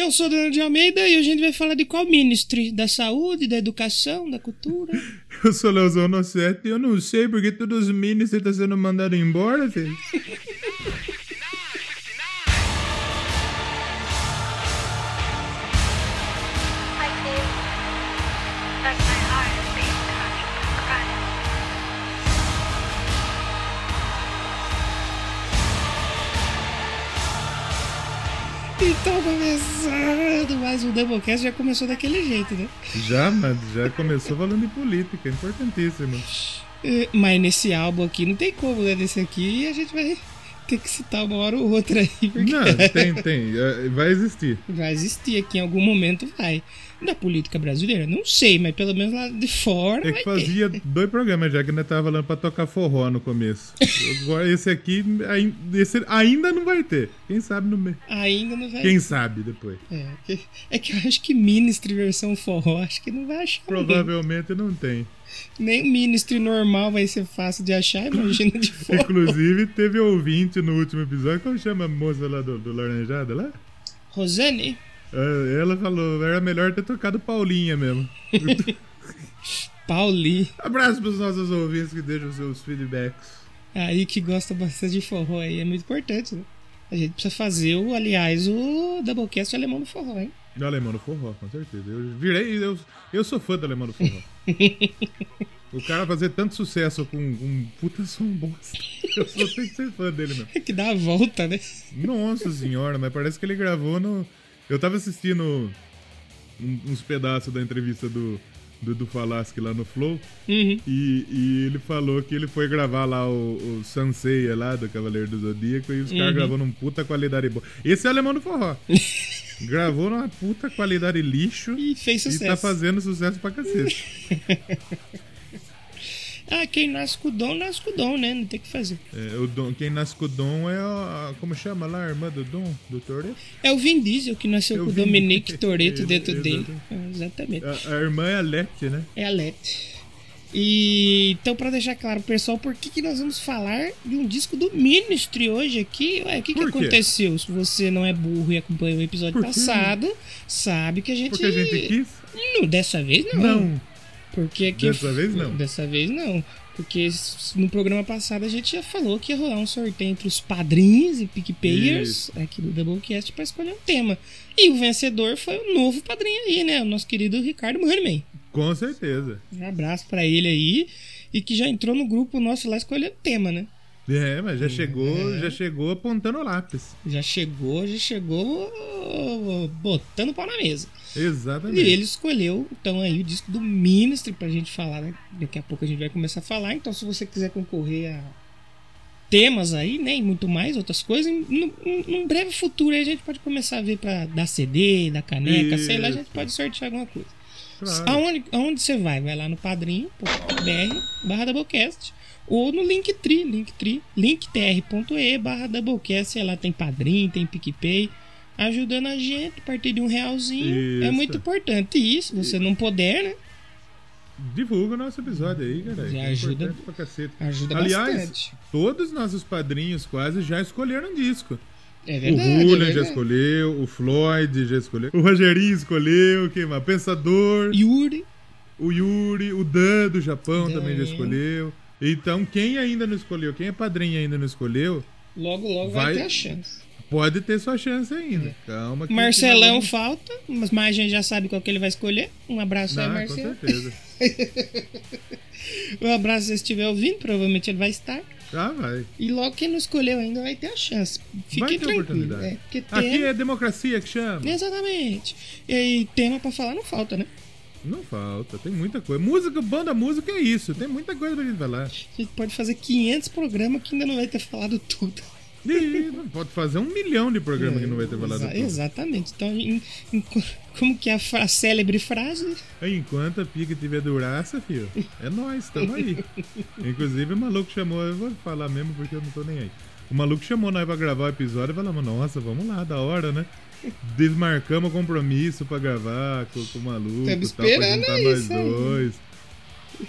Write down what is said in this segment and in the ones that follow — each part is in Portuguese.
Eu sou Dona de Almeida e a gente vai falar de qual ministry? Da saúde, da educação, da cultura? Eu sou Leozão Nossetti e eu não sei porque todos os ministros estão sendo mandados embora, filho. Então, começando mais um Doublecast, já começou daquele jeito, né? Já, mas já começou falando de política, importantíssimo. É, Mas nesse álbum aqui não tem como, né? Nesse aqui a gente vai ter que citar uma hora ou outra aí, porque Não, tem, tem, é, vai existir. vai existir aqui em algum momento, vai. Da política brasileira? Não sei, mas pelo menos lá de fora É que fazia dois programas já que nós tava falando pra tocar forró no começo. Agora esse aqui, esse ainda não vai ter. Quem sabe no meio. ter. Ainda não vai Quem sabe depois. É, que, é que eu acho que Ministry versão forró, acho que não vai achar. ninguém. Provavelmente não tem. Nem o Ministry normal vai ser fácil de achar, imagina de forró. Inclusive, teve ouvinte no último episódio, como chama a moça lá do, do Laranjada lá? Rosane? É, Ela falou, era melhor ter tocado Paulinha mesmo. Pauli, Abraço pros nossos ouvintes que deixam seus feedbacks. aí que gosta bastante de forró aí, é muito importante, né? A gente precisa fazer o, aliás, o Doublecast alemão do forró, hein? Do Alemão do Forró, com certeza. Eu virei, eu, eu sou fã do Alemão do Forró. o cara fazer tanto sucesso com um puta som bosta. Eu só tenho que ser fã dele mesmo. É que dá a volta, né? Nossa senhora, mas parece que ele gravou no. Eu tava assistindo uns pedaços da entrevista do, do, do Falaschi lá no Flow. Uhum. E, e ele falou que ele foi gravar lá o, o Sanseiya lá do Cavaleiro do Zodíaco e os caras Uhum. gravou numa puta qualidade boa. Esse é o alemão do forró. gravou numa puta qualidade lixo E fez e sucesso. tá fazendo sucesso pra cacete. Ah, quem nasce com o dom, nasce com o dom, né? Não tem o que fazer. É, o Dom, quem nasce com o Dom é a, Como chama lá a irmã do Dom? Do Toretto? É o Vin Diesel que nasceu É com o Vin- Dominique Toretto Ex- dentro dele. exatamente. É, exatamente. A, a irmã é a Lete, né? É a LED. E então, pra deixar claro, pessoal, por que, que nós vamos falar de um disco do Ministry hoje aqui? Ué, o que, que aconteceu? Se você não é burro e acompanhou o episódio passado, sabe que a gente. Porque a gente quis? Não, dessa vez não. Não. Porque que... Dessa vez não. Dessa vez não. Porque no programa passado a gente já falou que ia rolar um sorteio entre os padrinhos e PicPayers aqui do Doublecast pra escolher um tema. E o vencedor foi o novo padrinho aí, né? O nosso querido Ricardo Moneyman. Com certeza. Um abraço pra ele aí. E que já entrou no grupo nosso lá escolhendo tema, né? É, mas já chegou, É. já chegou apontando o lápis. Já chegou, já chegou botando o pau na mesa. E Exatamente. ele escolheu, então, aí o disco do Ministry pra gente falar, né? Daqui a pouco a gente vai começar a falar. Então, se você quiser concorrer a temas aí, né? E muito mais, outras coisas, num, num breve futuro aí a gente pode começar a ver pra dar CD, dar caneca, sei lá, a gente Isso. pode sortear alguma coisa. Claro. Aonde, aonde você vai? Vai lá no padrinho.br barra Doublecast ou no Linktree, Linktree, linktr.e barra Doublecast, lá, tem padrinho, tem PicPay, ajudando a gente a partir de um realzinho. É Isso. muito importante. Se você não puder, né? Divulga o nosso episódio aí, cara. Já É ajuda- importante Pra cacete. Ajuda Aliás, bastante. todos os nossos padrinhos quase já escolheram disco. É o verdade. é Julian já verdade. escolheu, o Floyd já escolheu, o Rogerinho escolheu, quem mais? Pensador, Yuri. o Yuri, o Dan do Japão Dan. também já escolheu. Então, quem ainda não escolheu, quem é padrinho ainda não escolheu, Logo, logo vai, Vai- ter a chance. Pode ter sua chance ainda. Calma. que- Marcelão que falta, mas mais a gente já sabe qual que ele vai escolher. Um abraço aí, vamos- Não, com Marcelo. certeza. Um abraço se você estiver ouvindo, provavelmente ele vai estar. Ah, vai. E logo quem não escolheu ainda vai ter a chance. Fique Vai ter tranquilo. oportunidade. É, porque Aqui é democracia que chama. Exatamente. E aí, tema pra falar não falta, né? Não falta, tem muita coisa. Música, banda música é isso, tem muita coisa pra gente falar. A gente pode fazer 500 programas que ainda não vai ter falado tudo. E pode fazer um milhão de programas que não vai ter falado Exa-. Exatamente. Então, em- em- como que é a, fra- célebre frase? Enquanto a pica tiver duraça, filho, é nós, tamo aí. Inclusive o maluco chamou, eu vou falar mesmo porque eu não tô nem aí. O maluco chamou nós pra gravar o episódio e falamos, nossa, vamos lá, da hora, né? Desmarcamos o compromisso pra gravar com, com o maluco, Tamo tal, pra esperando juntar isso nós aí.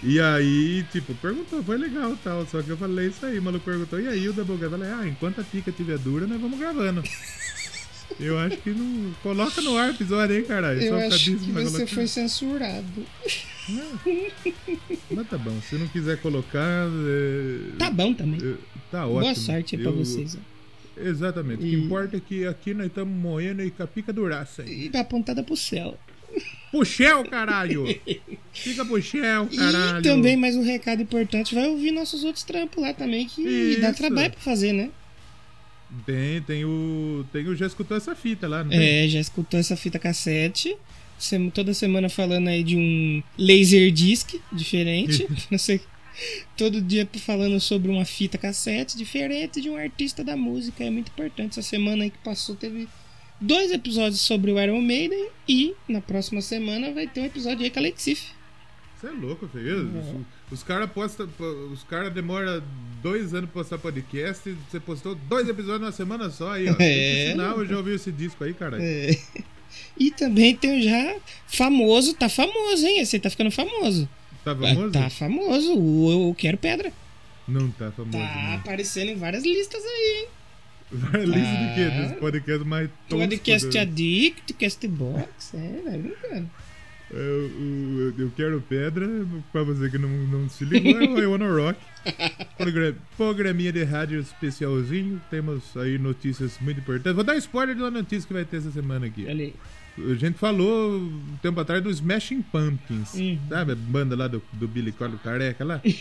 E aí, tipo, perguntou, foi legal tal. Só que eu falei isso aí, o maluco perguntou, e aí o Doublecast? Eu falei, ah, enquanto a pica tiver dura, nós vamos gravando. Eu acho que não. Coloca no ar o episódio aí, caralho. Eu Só acho cadismo que você foi censurado. Mas tá bom, se não quiser colocar. é, Tá bom também. é, Tá ótimo. Boa sorte aí pra Eu- vocês. Exatamente. O E- que importa é que aqui nós estamos morrendo e com a pica duraça aí. E apontada pro céu. Puxel, caralho! Fica puxel, caralho! E também mais um recado importante, vai ouvir nossos outros trampos lá também, que dá Isso. trabalho pra fazer, né? Tem, tem o. Tem o. Já escutou essa fita lá, não tem? É, já escutou essa fita cassete. Sem- Toda semana falando aí de um laser disc diferente. não sei. Todo dia falando sobre uma fita cassete diferente de um artista da música. É muito importante. Essa semana aí que passou teve dois episódios sobre o Iron Maiden. E na próxima semana vai ter um episódio aí com a. Você é louco, filho. Os, os caras postam. Os caras demoram dois anos pra postar podcast. e Você postou dois episódios numa semana só aí, ó. É. Sinal, eu já ouvi esse disco aí, caralho. É. E também tem já famoso, tá famoso, hein? Esse aí tá ficando famoso. Tá famoso? Tá famoso, o Eu Quero Pedra. Não tá famoso. Tá não. aparecendo em várias listas aí, hein? Lista de quê? Tá. Dos podcasts mais toscos. Podcast do- Addict, Castbox, é, vai brincando. Eu, eu, eu quero pedra, pra você que não, não se ligou, é o I Wanna Rock. Progra- Programinha de rádio especialzinho. Temos aí notícias muito importantes. Vou dar spoiler de uma notícia que vai ter essa semana aqui. Olha aí. A gente falou um tempo atrás dos Smashing Pumpkins, Uhum. sabe? A banda lá do, do Billy Corgan careca lá.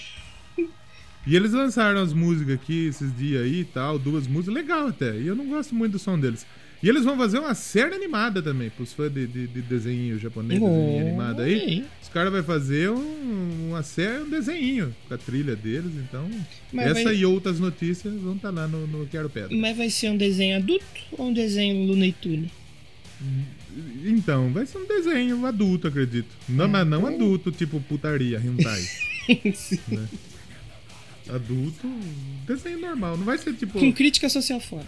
e eles lançaram as músicas aqui esses dias aí e tal, duas músicas, legal até. E eu não gosto muito do som deles. E eles vão fazer uma série animada também, pros fãs de, de, de desenho japonês, desenho animado aí. Os caras vão fazer um, uma série, um desenho com a trilha deles, então. Mas essa vai- e outras notícias vão estar lá no, no Quero Pedra. Mas vai ser um desenho adulto ou um desenho Looney Tunes? Então, vai ser um desenho adulto, acredito. Não, mas não adulto, tipo putaria, hentai. né? Adulto, desenho normal. Não vai ser tipo. Com crítica social fora.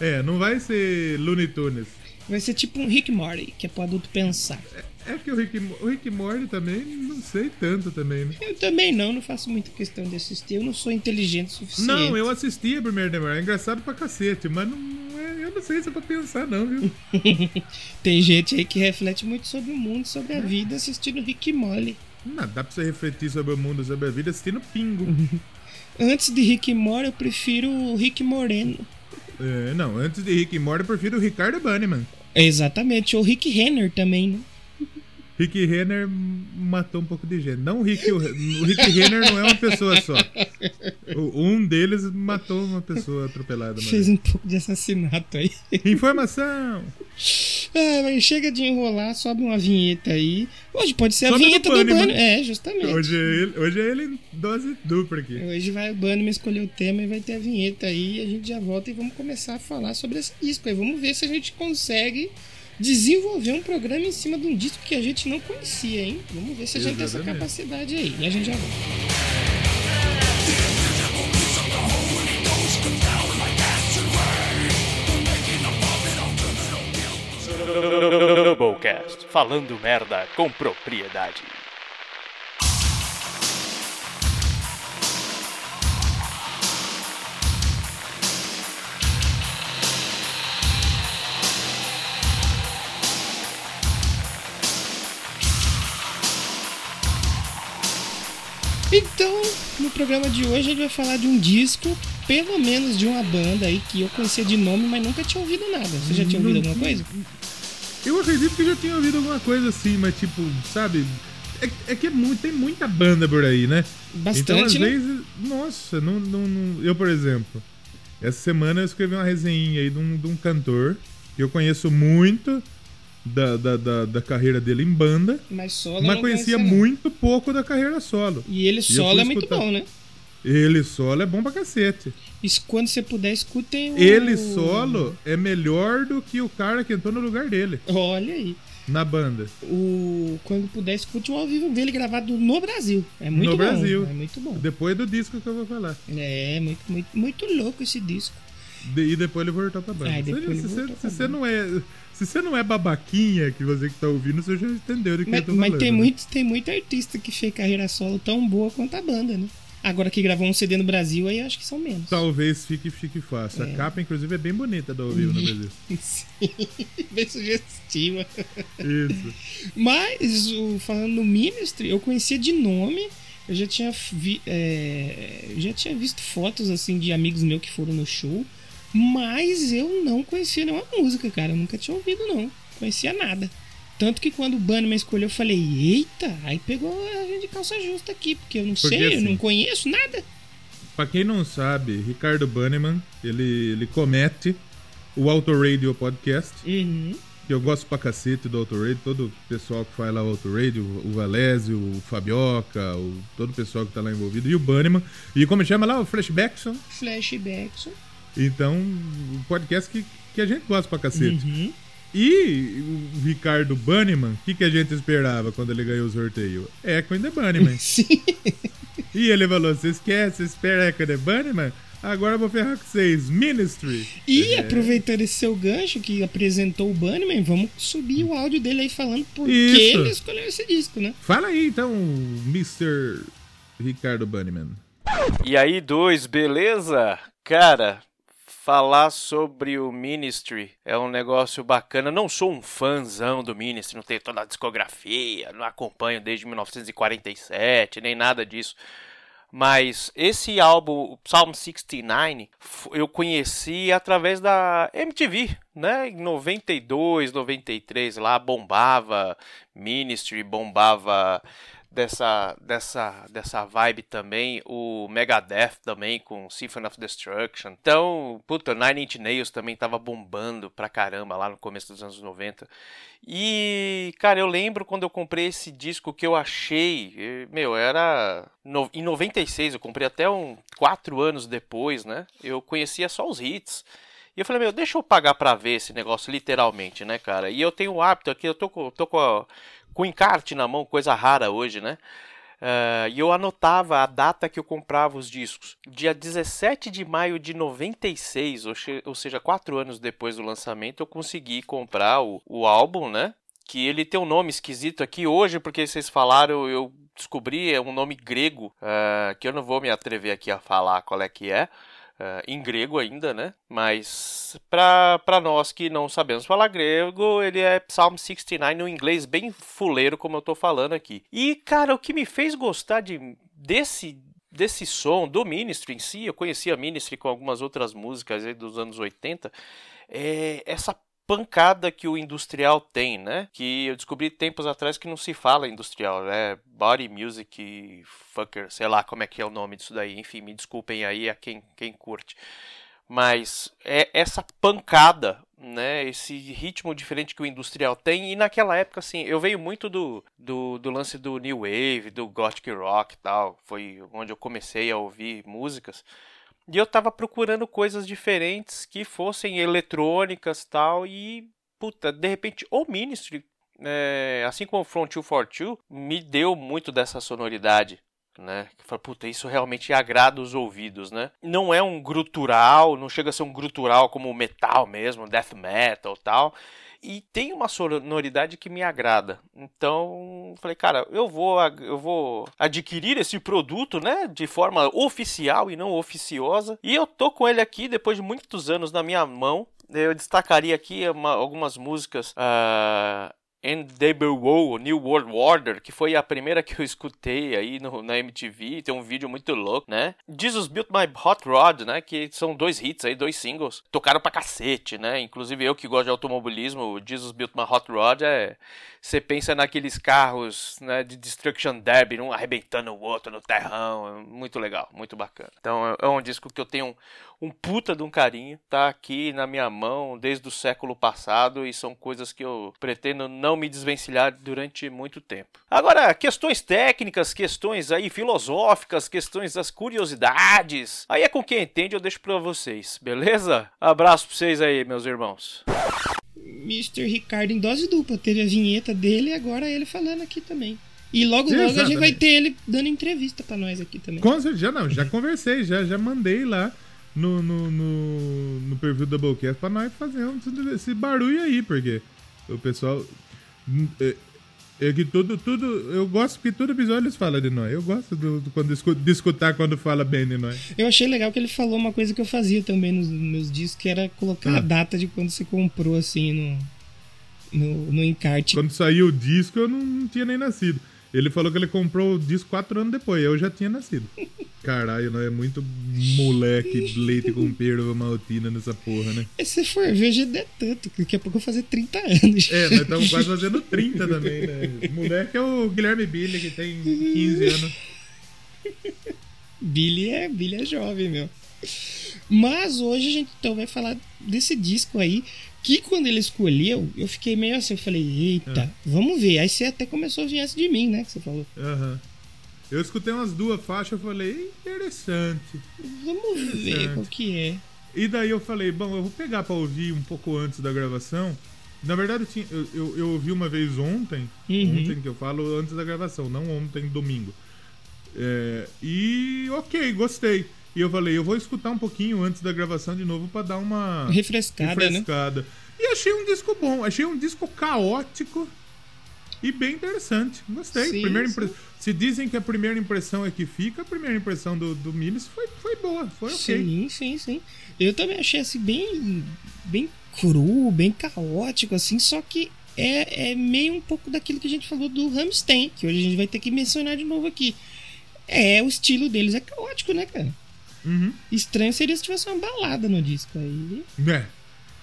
É, não vai ser Looney Tunes. Vai ser tipo um Rick Morty, que é pro adulto pensar. É que o Rick, o Rick Morty também, não sei tanto também, né? Eu também não, não faço muita questão de assistir. Eu não sou inteligente o suficiente. Não, eu assisti a primeira temporada. É engraçado pra cacete, mas não, não é, eu não sei se é pra pensar, não, viu? Tem gente aí que reflete muito sobre o mundo, sobre a vida, assistindo Rick Morty. Não, dá pra você refletir sobre o mundo, sobre a vida assistindo Pingo. Antes de Rick Morty, eu prefiro o Rick Moreno. É, não, antes de Rick Morty, eu prefiro o Ricardo Banniman. Exatamente, ou Rick Renner também, né? Rick Renner matou um pouco de gente. Não o Rick. O, Rick Renner não é uma pessoa só. Um deles matou uma pessoa atropelada. Fez um pouco de assassinato aí. Informação! Mas chega de enrolar, sobe uma vinheta aí. Hoje pode ser a Sobe do vinheta do. Bunny. É, justamente. Hoje... Hoje é ele, hoje é ele dose dupla aqui. vai o Bunny escolher o tema e vai ter a vinheta aí. E a gente já volta e vamos começar a falar sobre esse disco aí. Vamos ver se a gente consegue desenvolver um programa em cima de um disco que a gente não conhecia, hein? Vamos ver se a gente tem essa Exatamente. capacidade aí. E a gente já volta. Doublecast, falando merda com propriedade. Então, no programa de hoje a gente vai falar de um disco, pelo menos de uma banda aí que eu conhecia de nome, mas nunca tinha ouvido nada. Você já tinha ouvido alguma coisa? Eu acredito que eu já tinha ouvido alguma coisa assim, mas tipo, sabe? É, é que é muito, tem muita banda por aí, né? Bastante, então, às né? vezes, nossa, não, não, não- eu, por exemplo, essa semana eu escrevi uma resenha aí de um, de um cantor que eu conheço muito da, da, da, da carreira dele em banda, Mas solo mas conhecia muito pouco da carreira solo. E ele eu solo é muito bom, né? Ele solo é bom pra cacete. Isso, quando você puder, escutem o... Ele solo é melhor do que o cara que entrou no lugar dele, Olha aí. na banda. O... Quando puder, escute o ao vivo dele gravado no Brasil. É muito No bom. Brasil. É muito bom. Depois do disco que eu vou falar. É, muito, muito, muito louco esse disco. De- e depois ele voltou pra banda. Ah, se se- você não é. Se você não é babaquinha, que você que tá ouvindo, você já entendeu do que Mas, eu tô mas falando. tem, né? muito, tem muito artista que fez carreira solo tão boa quanto a banda, né? Agora que gravou um CD no Brasil, aí acho que são menos. Talvez fique, fique fácil. É. A capa, inclusive, é bem bonita do ao vivo no Brasil. Sim, bem sugestiva. Isso. Mas, o- falando no Ministry, eu conhecia de nome. Eu já tinha, vi, é, já tinha visto fotos assim de amigos meus que foram no show. Mas eu não conhecia nenhuma música, cara. Eu nunca tinha ouvido, não. Conhecia nada. Tanto que quando o Bannerman escolheu, eu falei, eita, aí pegou a gente de calça justa aqui, porque eu não Porque, sei, eu assim, não conheço nada. Pra quem não sabe, Ricardo Banneman, ele, ele comete o Autoradio Podcast, Uhum. que eu gosto pra cacete do Autoradio, todo o pessoal que faz lá o Autoradio, o Valésio, o Fabioca, o, todo o pessoal que tá lá envolvido, e o Banneman, e como chama lá, o Flashbackson, Flashbacks. então, um podcast que, que a gente gosta pra cacete. Uhum. E o Ricardo Banneman, o que, que a gente esperava quando ele ganhou o sorteio? Echo in the Bunnyman. Sim. e ele falou: Você esquece, espera Echo in the Bunnyman? Agora eu vou ferrar com vocês. Ministry. E É. aproveitando esse seu gancho que apresentou o Bunnyman, vamos subir o áudio dele aí falando por que Isso. ele escolheu esse disco, né? Fala aí então, Mr. Ricardo Bunnyman. E aí, dois, beleza? Cara, falar sobre o Ministry é um negócio bacana. Não sou um fãzão do Ministry, não tenho toda a discografia, não acompanho desde 1947, nem nada disso. Mas esse álbum, o Psalm 69, f- eu conheci através da MTV, né? Em 92, 93, lá bombava Ministry, bombava dessa, dessa, dessa vibe também, o Megadeth também com Symphony of Destruction. Então, puta, Nine Inch Nails também tava bombando pra caramba lá no começo dos anos 90. E, cara, eu lembro quando eu comprei esse disco que eu achei, meu, era no- em 96, eu comprei até um quatro anos depois, né? Eu conhecia só os hits. E eu falei, meu, deixa eu pagar pra ver esse negócio literalmente, né, cara? E eu tenho o hábito aqui, eu tô tô com, a- com encarte na mão, coisa rara hoje, né? Ah, e eu anotava a data que eu comprava os discos. Dia 17 de maio de 96, ou, ou seja, quatro anos depois do lançamento, eu consegui comprar o, o álbum, né? Que ele tem um nome esquisito aqui hoje, porque vocês falaram, eu descobri, é um nome grego, ah, que eu não vou me atrever aqui a falar qual é que é. Ah, em grego ainda, né? Mas pra nós que não sabemos falar grego, ele é Psalm 69 no inglês bem fuleiro, como eu tô falando aqui. E, cara, o que me fez gostar de, desse, desse som, do Ministry em si, eu conhecia Ministry com algumas outras músicas dos anos 80, é essa pancada que o industrial tem, né? Que eu descobri tempos atrás que não se fala industrial, é body music fucker, sei lá como é que é o nome disso daí. Enfim, me desculpem aí a quem, quem curte. Mas é essa pancada, né? Esse ritmo diferente que o industrial tem. E naquela época, assim, eu venho muito do, do, do lance do New Wave, do Gothic Rock e tal. Foi onde eu comecei a ouvir músicas. E eu tava procurando coisas diferentes que fossem eletrônicas tal. E, puta, de repente, o Ministry, é, assim como o Front 242, me deu muito dessa sonoridade. Né? Que fala, puta, isso realmente agrada os ouvidos, né? Não é um grutural, não chega a ser um grutural como metal mesmo, death metal tal. E tem uma sonoridade que me agrada. Então, falei, cara, eu vou, eu vou adquirir esse produto, né, de forma oficial e não oficiosa. E eu tô com ele aqui depois de muitos anos na minha mão. Eu destacaria aqui uma- algumas músicas. ah, NWO, New World Order, que foi a primeira que eu escutei aí no, na MTV, tem um vídeo muito louco, né? Jesus Built My Hot Rod, né? Que são dois hits aí, dois singles. Tocaram pra cacete, né? Inclusive eu que gosto de automobilismo, Jesus Built My Hot Rod é... Você pensa naqueles carros né, de Destruction Derby, um arrebentando o outro no terrão. é Muito legal, muito bacana. Então é- é um disco que eu tenho um, puta de um carinho. Tá aqui na minha mão desde o século passado e são coisas que eu pretendo não me desvencilhar durante muito tempo. Agora, questões técnicas, questões aí filosóficas, questões das curiosidades. Aí é com quem entende, eu deixo pra vocês, beleza? Abraço pra vocês aí, meus irmãos. Mr. Ricardo em dose dupla. Teve a vinheta dele e agora ele falando aqui também. E logo, logo a gente Exatamente. vai ter ele dando entrevista pra nós aqui também. Com certeza, já não, já conversei, já, já mandei lá no, no, no, no perfil do Doublecast pra nós fazer esse barulho aí, porque o pessoal. hum, é, É que tudo, tudo. Eu gosto que todo episódio eles falam de nós. Eu gosto do, do- quando, de escutar quando fala bem de nós. Eu achei legal que ele falou uma coisa que eu fazia também nos meus discos, que era colocar Ah. a data de quando você comprou, assim, no, no, no encarte. Quando saiu o disco, eu não, não tinha nem nascido. Ele falou que ele comprou o disco quatro anos depois, eu já tinha nascido. Caralho, não é muito moleque, leite com perda maltina nessa porra, né? E se for ver, já é tanto, que daqui a pouco eu vou fazer 30 anos. É, nós estamos quase fazendo 30 também, né? Moleque é o Guilherme Billy, que tem 15 anos. Billy é, Billy é jovem, meu. Mas hoje a gente então vai falar desse disco aí, que quando ele escolheu, eu fiquei meio assim, eu falei, eita, É. vamos ver. Aí você até começou a vir essa de mim, né, que você falou. Aham. Eu escutei umas duas faixas e falei, interessante. Vamos ver Certo. qual que é. E daí eu falei, bom, eu vou pegar pra ouvir um pouco antes da gravação. Na verdade, eu, tinha- eu, eu- eu ouvi uma vez ontem, Uhum. ontem que eu falo antes da gravação, não ontem, domingo. É, e ok, gostei. E eu falei, eu vou escutar um pouquinho antes da gravação de novo pra dar uma Refrescada, né? refrescada. E achei um disco bom, achei um disco caótico e bem interessante. Gostei. Sim, Primeira impre- Se dizem que a primeira impressão é que fica, a primeira impressão do, do Miles foi, foi boa, foi ok. Sim, sim, sim. Eu também achei assim bem, bem cru, bem caótico, assim, só que é, é meio um pouco daquilo que a gente falou do Ramstein, que hoje a gente vai ter que mencionar de novo aqui. É, o estilo deles é caótico, né, cara? Uhum. Estranho seria se tivesse uma balada no disco aí. É.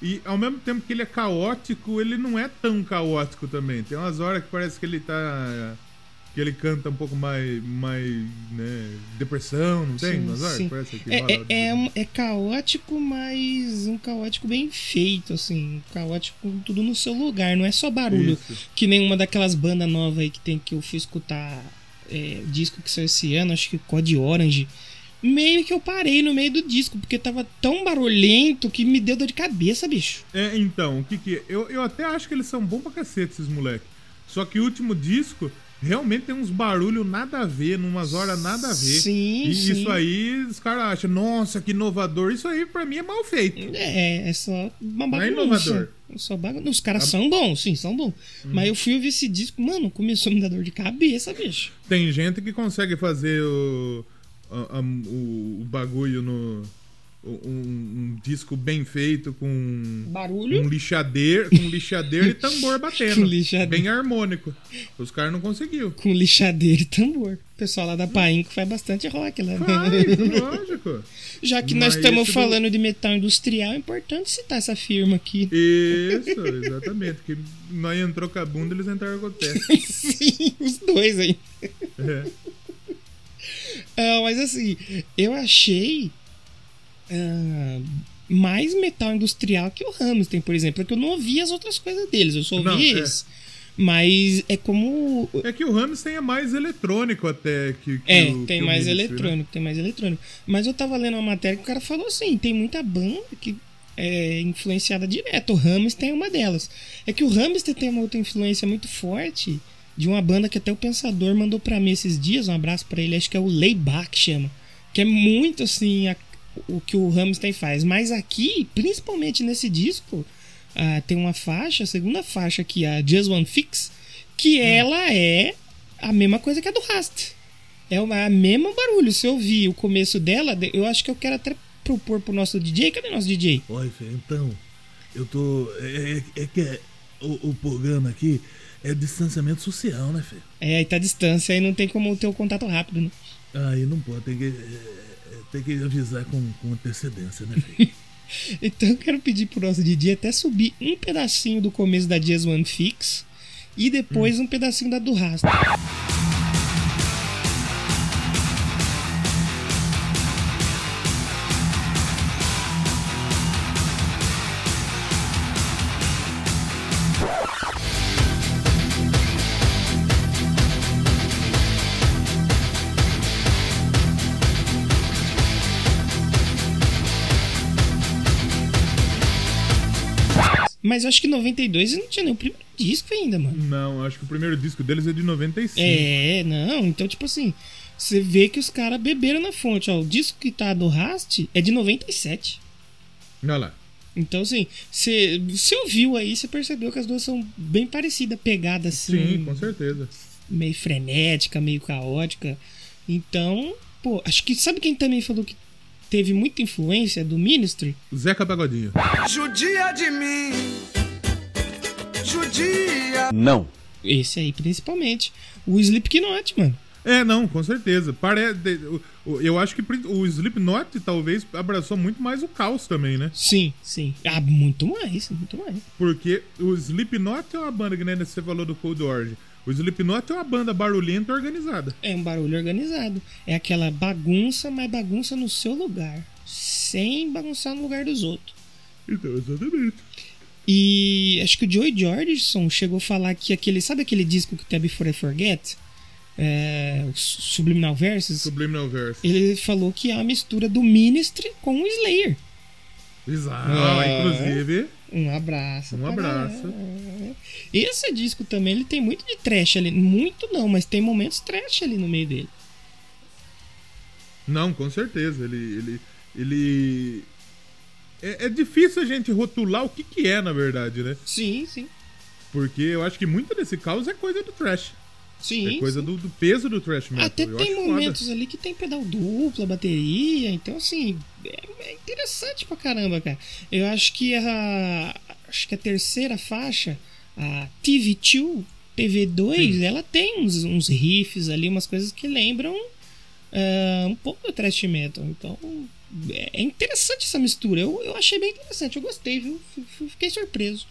E ao mesmo tempo que ele é caótico, ele não é tão caótico também. Tem umas horas que parece que ele tá. que ele canta um pouco mais. mais. né. depressão, não tem? Sim, umas horas parece que É, rola- é, é, um- é caótico, mas um caótico bem feito, assim. Um caótico com tudo no seu lugar, não é só barulho. Isso. Que nem uma daquelas bandas novas aí que tem que eu fui escutar é, disco que saiu esse ano, acho que Code Orange. Meio que eu parei no meio do disco, porque tava tão barulhento que me deu dor de cabeça, bicho. É, então, o que que é? Eu, eu até acho que eles são bons pra cacete, esses moleques. Só que o último disco realmente tem uns barulhos nada a ver, numas horas nada a ver. Sim, e sim. isso aí, os caras acham, nossa, que inovador. Isso aí, pra mim, é mal feito. É, é só uma Não é bagunça. inovador. É Só bagunça. Os caras são bons, sim, são bons. Mas eu fui ouvir esse disco, mano, começou a me dar dor de cabeça, bicho. Tem gente que consegue fazer o, a- a- o, o bagulho no. Um, um disco bem feito com Barulho. um lixadeiro, com lixadeiro e tambor batendo. Lixadeiro. Bem harmônico. Os caras não conseguiu. Com lixadeira e tambor. O pessoal lá da Painco faz bastante rock lá. Faz, lógico. Já que nós Mas estamos esse do- falando de metal industrial, é importante citar essa firma aqui. Isso, exatamente. Que nós entrou com a bunda, eles entraram com o pé. Sim, os dois aí. É. Ah, mas assim, eu achei ah, mais metal industrial que o Hamilton, por exemplo. Porque eu não ouvi as outras coisas deles, eu só ouvi Não, é. esse. Mas é como. É que o Ramstein é mais eletrônico até que, que É, o, tem que mais Ministry, né? eletrônico, tem mais eletrônico. Mas eu tava lendo uma matéria que o cara falou assim: tem muita banda que é influenciada direto. O Hamster é uma delas. É que o Hamster tem uma outra influência muito forte de uma banda que até o Pensador mandou pra mim esses dias. Um abraço pra ele, acho que é o Layback chama. Que é muito assim a- o que o Hamster faz. Mas aqui, principalmente nesse disco, ah, tem uma faixa, a segunda faixa aqui, a Just One Fix, que ela é a mesma coisa que a do Rast. É o mesmo barulho. Se eu ouvir o começo dela, eu acho que eu quero até propor pro nosso DJ. Cadê nosso DJ? Oi, então, eu tô. É, é- é que é- o, o programa aqui é distanciamento social, né, Fê? É, aí tá a distância, aí não tem como ter o contato rápido, né? Aí não pode, tem que, é, é, tem que avisar com, com antecedência, né, Fê? Então eu quero pedir pro nosso DJ até subir um pedacinho do começo da Jazz One Fix e depois um pedacinho da do Rasta. Mas eu acho que em 92 não tinha nem o primeiro disco ainda, mano. Não, acho que o primeiro disco deles é de 95. É, não. Então, tipo assim, você vê que os caras beberam na fonte. Ó, o disco que tá do Rast é de 97. Olha lá. Então, assim, você ouviu aí, você percebeu que as duas são bem parecidas, pegada assim, Sim, com certeza. meio frenética, meio caótica. Então, pô, acho que sabe quem também falou que teve muita influência do Ministry? Zeca Pagodinho. Judia de mim. Judia. Não. Esse aí, principalmente. O Slipknot, mano. É, não, com certeza. Pare... Eu acho que o Slipknot talvez abraçou muito mais o caos também, né? Sim, sim. Ah, muito mais, muito mais. Porque o Slipknot é uma banda que nem você falou do Cold Origin. O Slipknot é uma banda barulhenta organizada. É um barulho organizado. É aquela bagunça, mas bagunça no seu lugar. Sem bagunçar no lugar dos outros. Então, exatamente. E acho que o Joey Jordison chegou a falar que aquele. Sabe aquele disco que tem a Before I Forget? É, o Subliminal Verses? Subliminal Verse. Ele falou que é uma mistura do Ministry com o Slayer. Exato. Ah. Inclusive, Um abraço. um abraço. Esse disco também ele tem muito de trash ali. Muito não, mas tem momentos trash ali no meio dele. Não, com certeza. Ele. ele, ele... É, é difícil a gente rotular o que, que é, na verdade, né? Sim, sim. Porque eu acho que muito desse caos é coisa do trash. Sim. é coisa sim. do, do peso do trash metal. Até eu tem momentos foda. ali que tem pedal dupla, bateria, então assim, é, é interessante pra caramba, cara. Eu acho que a acho que a terceira faixa, a TV2, TV2, ela tem uns, uns riffs ali, umas coisas que lembram ah, um pouco do thrash metal. Então, é é interessante essa mistura. Eu, eu achei bem interessante, eu gostei, viu? Fiquei surpreso.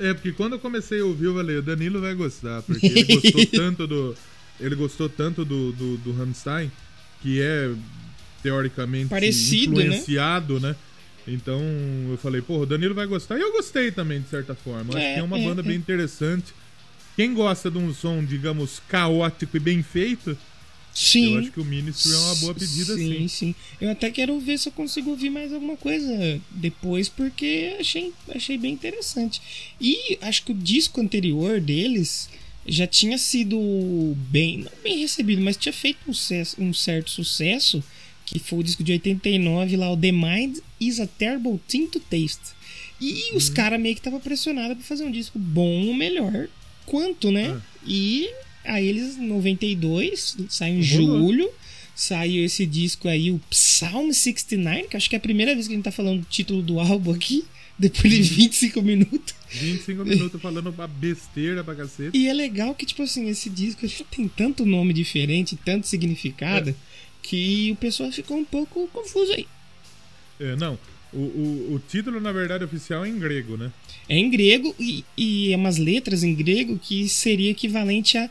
É, porque quando eu comecei a ouvir, eu falei, o Danilo vai gostar, porque ele gostou tanto do. Ele gostou tanto do, do, do Rammstein, que é teoricamente Parecido, né? influenciado, né? Então eu falei, pô, o Danilo vai gostar. E eu gostei também, de certa forma. Acho É, que é uma é, banda é. bem interessante. Quem gosta de um som, digamos, caótico e bem feito, Sim. eu acho que o Ministry é uma boa pedida, sim. sim. Sim, Eu até quero ver se eu consigo ouvir mais alguma coisa depois, porque achei, achei bem interessante. E acho que o disco anterior deles já tinha sido bem, não bem recebido, mas tinha feito um, sucesso- um certo sucesso, que foi o disco de 89 lá, o The Mind is a Terrible Thing to Taste. E os caras meio que estavam pressionados pra fazer um disco bom ou melhor quanto, né? E aí eles, em 92, sai em Rolou. julho, saiu esse disco aí, o Psalm 69, que acho que é a primeira vez que a gente tá falando do título do álbum aqui, depois de 25 minutos. 25 minutos falando uma besteira pra cacete. E é legal que, tipo assim, esse disco ele tem tanto nome diferente, tanto significado, que o pessoal ficou um pouco confuso aí. É, não. O, o, o título, na verdade, oficial é em grego, né? É em grego e, e é umas letras em grego que seria equivalente a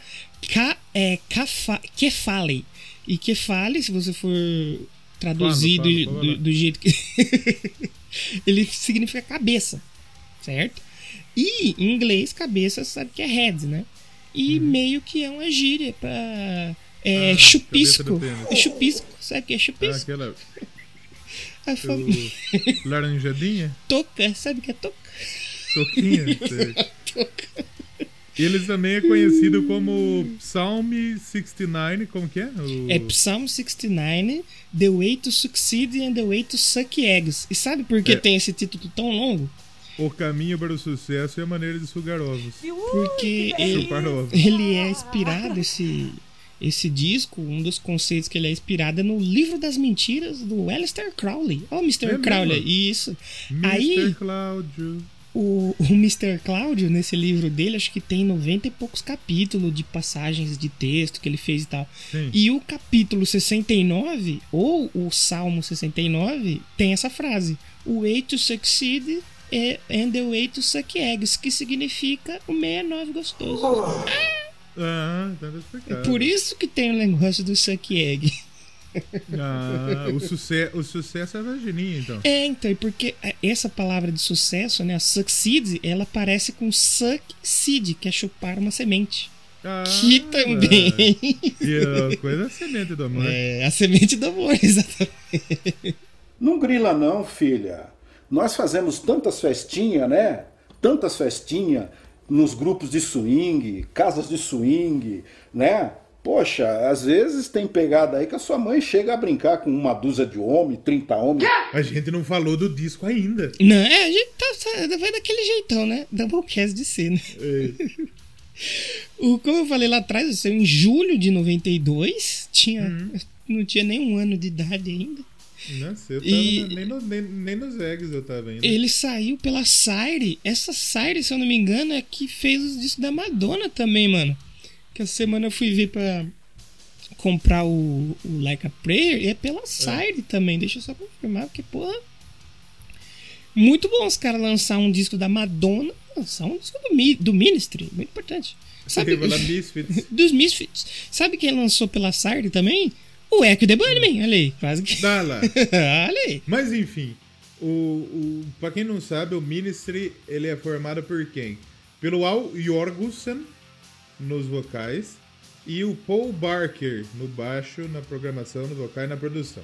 ka, é, kafa, kefale. E kefale, se você for traduzir do, do, do jeito que. ele significa cabeça, certo? E em inglês, cabeça sabe que é head, né? E meio que é uma gíria pra. É. Ah, chupisco. É chupisco, sabe o que é Ah, chupisco? aquela A fam... laranjadinha, Toca, sabe o que é toca? Toquinha. Eles também é conhecido como Psalm 69, como que é? O... É Psalm 69, The Way to Succeed and the Way to Suck Eggs. E sabe por que É. tem esse título tão longo? O caminho para o sucesso e a maneira de sugar ovos. Porque ele, ovos. ele é inspirado, esse, esse disco, um dos conceitos que ele é inspirado é no Livro das Mentiras do Aleister Crowley. Ó, o Mr. É mesmo? Crowley, isso. Mr. Aí, Cláudio. O, o Mr. Cláudio, nesse livro dele, acho que tem 90 e poucos capítulos de passagens de texto que ele fez e tal. Sim. E o capítulo 69, ou o Salmo 69, tem essa frase: O way to succeed é and the way to suck eggs, que significa o 69 gostoso. Ah, tá É por isso que tem o negócio do suck egg. Ah, o, suce o sucesso é a vagininha, então. É, então, e porque essa palavra de sucesso, né, a succeed, ela parece com succeed, que é chupar uma semente. Ah, Que também E a coisa é a semente do amor. é a semente do amor, exatamente. Não grila não, filha. Nós fazemos tantas festinhas, né? Tantas festinhas nos grupos de swing, casas de swing, né? Poxa, às vezes tem pegada aí que a sua mãe chega a brincar com uma dúzia de homem, 30 homens. A gente não falou do disco ainda. Não, é, a gente tá, vai daquele jeitão, né? Doublecast de ser, né? É, O, como eu falei lá atrás, saiu em julho de 92. Tinha, Uhum. Não tinha nem um ano de idade ainda. Nossa, eu tava E- nem, no- nem, nem nos eggs eu tava ainda. Ele saiu pela Sire. Essa Sire, se eu não me engano, é que fez os discos da Madonna também, mano. Que essa semana eu fui ver pra comprar o, o Like a Prayer e é pela Sire também. Deixa eu só confirmar, porque, porra. Muito bom os caras lançar um disco da Madonna, lançar um disco do, Mi- do Ministry, muito importante. Sabe, Misfits. dos Misfits. Sabe quem lançou pela Sire também? O Echo The Bunnyman, olha aí, quase que. Dá lá. olha aí. Mas enfim, o, o, pra quem não sabe, o Ministry ele é formado por quem? Pelo Al Jorgensen nos vocais e o Paul Barker no baixo, na programação, no vocal e na produção.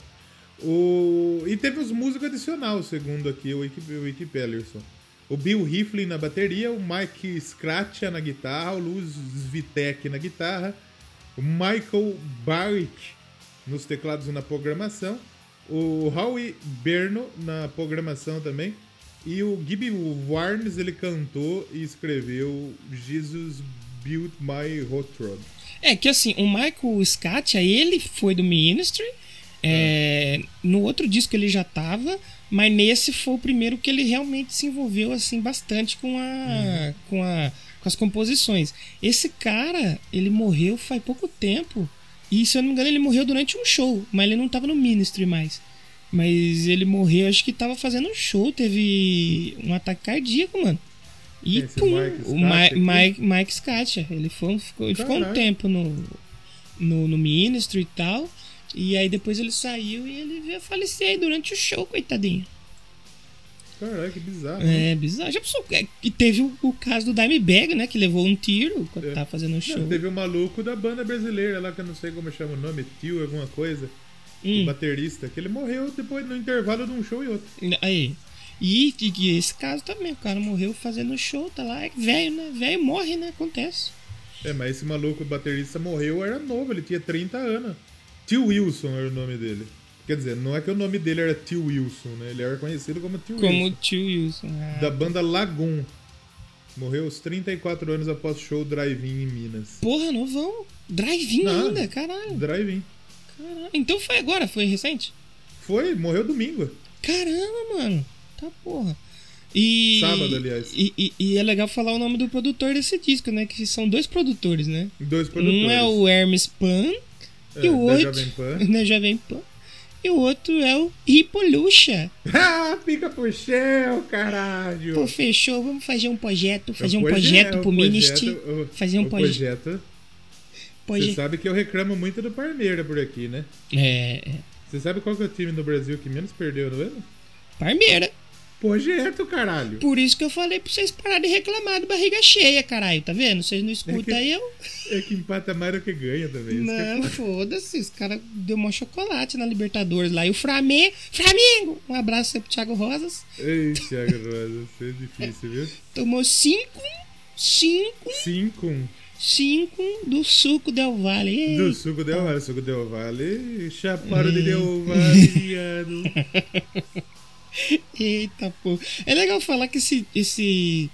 O, e teve os músicos adicional, segundo aqui o Wiki, o Bill Riflin na bateria, o Mike Scratcha na guitarra, o Luz Svitek na guitarra, o Michael Barrick nos teclados e na programação, o Howie Berno na programação também, e o Gibby Warnes ele cantou e escreveu Jesus Built My Hot Rod. É que assim, o Michael Scatia, ele foi do Ministry. é, No outro disco ele já tava, mas nesse foi o primeiro que ele realmente se envolveu assim bastante com a, com a com as composições. Esse cara, ele morreu faz pouco tempo. E se eu não me engano, ele morreu durante um show, mas ele não tava no Ministry mais. Mas ele morreu, acho que tava fazendo um show, teve um ataque cardíaco, mano. E Mike o? Mike, Mike Scatia, ele, foi, um- ficou, ele ficou um tempo no, no, no Ministry e tal. E aí depois ele saiu e ele veio falecer aí durante o show, coitadinho. Caralho, que bizarro. né? É bizarro. Já pensou? É, E teve o, o caso do Dimebag, né? Que levou um tiro quando É. tava fazendo o show. Não, teve um maluco da banda brasileira lá, que eu não sei como chama o nome, Tio, alguma coisa. O Hum, baterista, que ele morreu depois no intervalo de um show e outro. aí. E, e- esse caso também, o cara morreu fazendo show, tá lá, é velho, né? Velho morre, né? Acontece. É, mas esse maluco, baterista, morreu, era novo, ele tinha 30 anos. Tio Wilson era o nome dele. Quer dizer, não é que o nome dele era Tio Wilson, né? Ele era conhecido como Tio Como Wilson. tio Wilson. Ah, Da banda Lagoon. Morreu aos 34 anos após show Drive-In em Minas. Porra, novão. Drive-in ainda, caralho. Drive-In. caralho. Então foi agora, foi recente? Foi, morreu domingo. Caramba, mano. Tá porra. E, Sábado, aliás. E, e- e é legal falar o nome do produtor desse disco, né? Que são dois produtores, né? Dois produtores. Um é o Hermes Pan É, e o outro. Jovem Pan. Jovem Pan. E o outro é o Hipoluxa. ah, pica pro céu, caralho. Pô, fechou, vamos fazer um projeto, fazer É um proje- projeto é o pro Ministry. projeto- Fazer um proje- projeto. Você sabe que eu reclamo muito do Parmeira por aqui, né? É, é. Você sabe qual que é o time no Brasil que menos perdeu no ano? Parmeira. Projeto, caralho. Por isso que eu falei pra vocês pararem de reclamar de barriga cheia, caralho. Tá vendo? Vocês não escutam que- aí, eu. É que empata mais do que ganha também. que é Não, foda-se. Os caras deu mó chocolate na Libertadores lá. E o Flamengo. Flamengo! Um abraço aí pro Thiago Rosas. Ei, Thiago Rosa, isso é difícil, viu? Tomou cinco. Cinco. 5 Cinco do suco Del Valle. Ei, do suco Del Vale. Suco Del Vale, chaparo de Del viado. Eita, pô. É legal falar que esse, esse,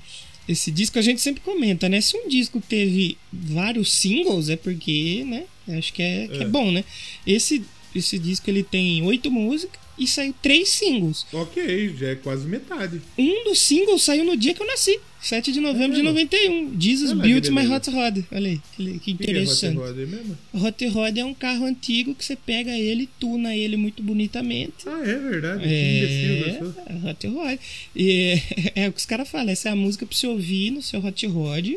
esse disco a gente sempre comenta, né? Se um disco teve vários singles, é porque, né? Acho que é, que é É. bom, né? Esse, esse disco ele tem oito músicas e saiu três singles. ok, já é quase metade. Um dos singles saiu no dia que eu nasci, 7 de novembro de mesmo? 91. Jesus Olha, Built My. Hot Rod. Olha aí, que, que O que é interessante. Hot Rod aí mesmo? Hot Rod é um carro antigo que você pega ele, tuna ele muito bonitamente. Ah, é verdade. É, é Hot Rod. E é, é o que os caras falam, essa é a música pra você ouvir no seu Hot Rod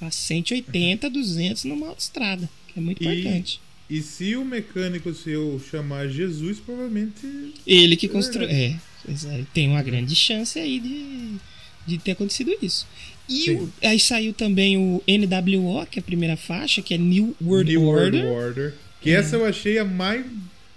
a 180, 200 numa autoestrada, que é muito E- importante. E se o mecânico seu chamar Jesus, provavelmente. Ele que construiu. É, é, tem uma grande chance aí de, de ter acontecido isso. E o- aí saiu também o NWO, que é a primeira faixa, que é New World New Order. World Order. Que essa eu achei a mais,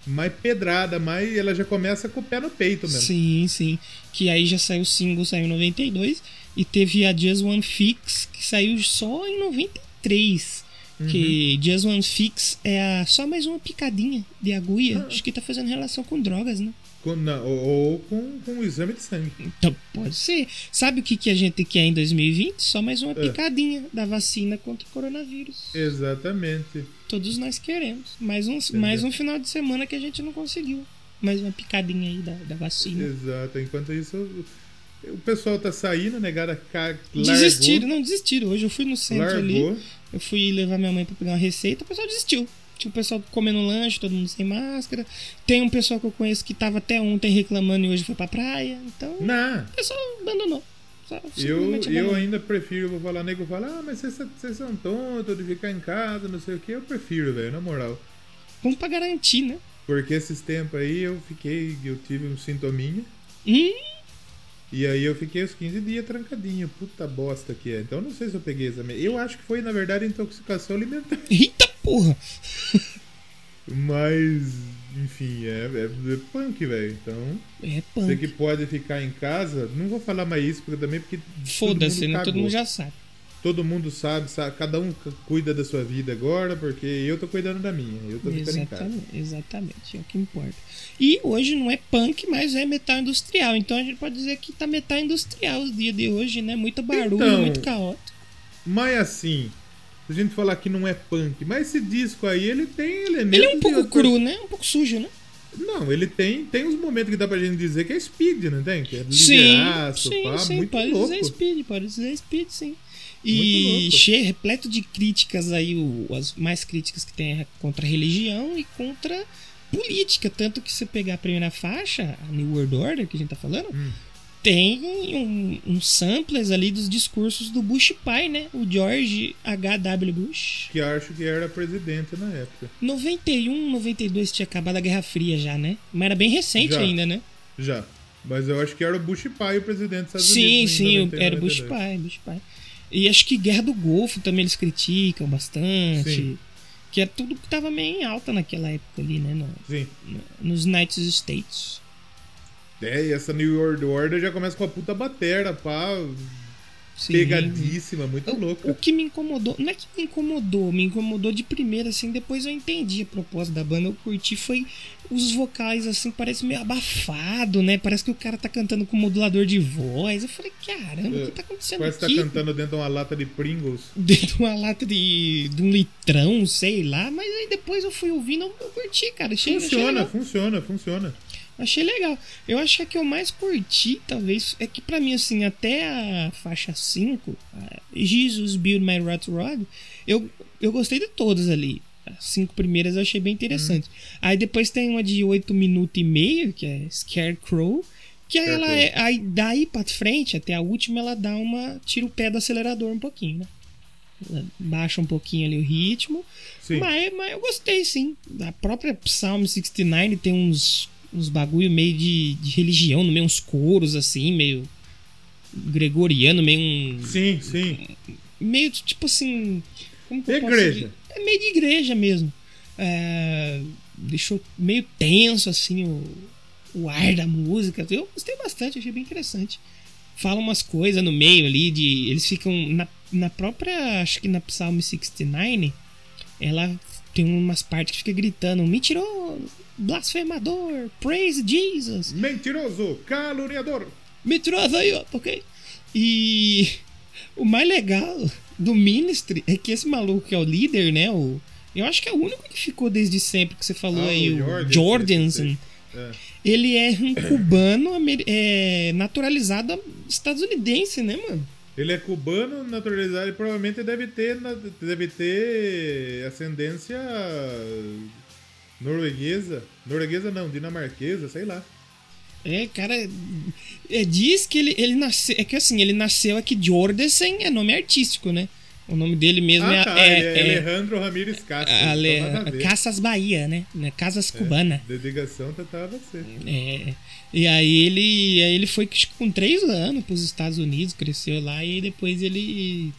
mais pedrada, mais. Ela já começa com o pé no peito mesmo. Sim, sim. Que aí já saiu o single, saiu em 92. E teve a Just One Fix, que saiu só em 93. Que Just One Fix é a- só mais uma picadinha de agulha. Acho que tá fazendo relação com drogas, né? Com- na- ou, com, com o exame de sangue. Então, pode ser. Sabe o que, que a gente quer em 2020? Só mais uma É. picadinha da vacina contra o coronavírus. Exatamente. Todos nós queremos. Mais um, mais um final de semana que a gente não conseguiu. Mais uma picadinha aí da, da vacina. Exato. Enquanto isso, o, pessoal tá saindo, negada ca... Desistiram, não desistiram. Hoje eu fui no centro Largou. ali. Eu fui levar minha mãe pra pegar uma receita, o pessoal desistiu. Tinha o pessoal comendo lanche, todo mundo sem máscara. Tem um pessoal que eu conheço que tava até ontem reclamando e hoje foi pra praia. Então, Não. o pessoal abandonou. Só Eu, eu ainda prefiro, vou falar, nego fala, ah, mas vocês vocês são tontos de ficar em casa, não sei o que. Eu prefiro, velho, na moral. Vamos pra garantir, né? Porque esses tempos aí eu fiquei, eu tive um sintominha. Hum, E aí eu fiquei os 15 dias trancadinho. Puta bosta que é. Então não sei se eu peguei essa. Eu acho que foi, na verdade, intoxicação alimentar. eita porra! Mas, enfim, é, é, é punk, velho. Então, É você punk. que pode ficar em casa, não vou falar mais isso, porque também porque. Foda-se, todo mundo né? Todo cagou. mundo já sabe. Todo mundo sabe, sabe, cada um cuida da sua vida agora, porque eu tô cuidando da minha. Eu tô ficando em casa. Exatamente, exatamente, é o que importa. E hoje não é punk, mas é metal industrial. Então a gente pode dizer que tá metal industrial os dias de hoje, né? Muito barulho, Então, muito caótico. Mas assim, se a gente falar que não é punk, mas esse disco aí, ele tem elementos. Ele é um pouco outra- cru, né? Um pouco sujo, né? Não, ele tem, tem uns momentos que dá pra gente dizer que é speed, não tem? Que é Sim, sim, pá, sim, muito pode louco. dizer speed, pode dizer speed, sim. E cheio, repleto de críticas aí, o- as mais críticas que tem é contra a religião e contra política. Tanto que se você pegar a primeira faixa, a New World Order, que a gente tá falando, Hum. tem um, um samplers ali dos discursos do Bush pai, né? O George H.W. Bush. Que acho que era presidente na época. 91, 92 tinha acabado a Guerra Fria já, né? Mas era bem recente Já. ainda, né? Já. Mas eu acho que era o Bush pai o presidente dos Estados Sim, Unidos. sim, 91, era o Bush 92. pai, Bush pai. E acho que Guerra do Golfo também eles criticam bastante. Sim. Que é tudo que tava meio em alta naquela época ali, né? no- Sim. no- nos United States. É, e essa New World Order já começa com a puta batera, pá. Sim. Pegadíssima, muito O, o louca. que me incomodou, não é que me incomodou, me incomodou de primeira, assim, depois eu entendi a proposta da banda, eu curti, foi os vocais, assim, parece meio abafado, né? Parece que o cara tá cantando com modulador de voz. Eu falei, caramba, o que tá acontecendo Parece que aqui? tá cantando dentro de uma lata de Pringles. dentro de uma lata de, de um litrão, sei lá, mas aí depois eu fui ouvindo, eu, eu curti, cara. Achei Funciona, funciona, funciona. Achei legal. Eu acho que a que eu mais curti, talvez, é que pra mim, assim, até a faixa 5, a Jesus Build My Rot Rod, eu, eu gostei de todas ali. As cinco primeiras eu achei bem interessante. Aí depois tem uma de 8 minutos e meio, que é Scarecrow, que aí ela é. Aí daí pra frente, até a última, ela dá uma. tira o pé do acelerador um pouquinho, né? Ela baixa um pouquinho ali o ritmo. Sim. Mas, mas eu gostei, sim. A própria Psalm 69 tem uns, uns bagulho meio de, de religião, no meio uns coros assim, meio gregoriano, meio um. Sim, sim. Meio tipo assim. Como que igreja. É meio de igreja mesmo. É, deixou meio tenso assim o, o ar da música. Eu gostei bastante, achei bem interessante. Fala umas coisas no meio ali de. Eles ficam. Na, na própria. Acho que na Psalm 69, ela tem umas partes que fica gritando: mentiroso, blasfemador, praise Jesus. Mentiroso, caluniador. Mentiroso aí, ok? E o mais legal do Ministry é que esse maluco que é o líder, né? O, eu acho que é o único que ficou desde sempre que você falou Ah, aí, o o Jorgensen. É. Ele é um cubano é, naturalizado estadunidense, né, mano? Ele é cubano, naturalizado e provavelmente deve ter, deve ter ascendência norueguesa. Norueguesa não, dinamarquesa, sei lá. É, cara, é, diz que ele, ele nasceu. É que assim, ele nasceu aqui Jorgensen é nome artístico, né? O nome dele mesmo ah, é, tá, é, é, é- Alejandro Ramírez Castro. Ale- então. Casas Bahia, né? Né, Casas Cubana. Dedicação tentava ser. É, e aí ele, aí ele foi com três anos para os Estados Unidos, cresceu lá e depois ele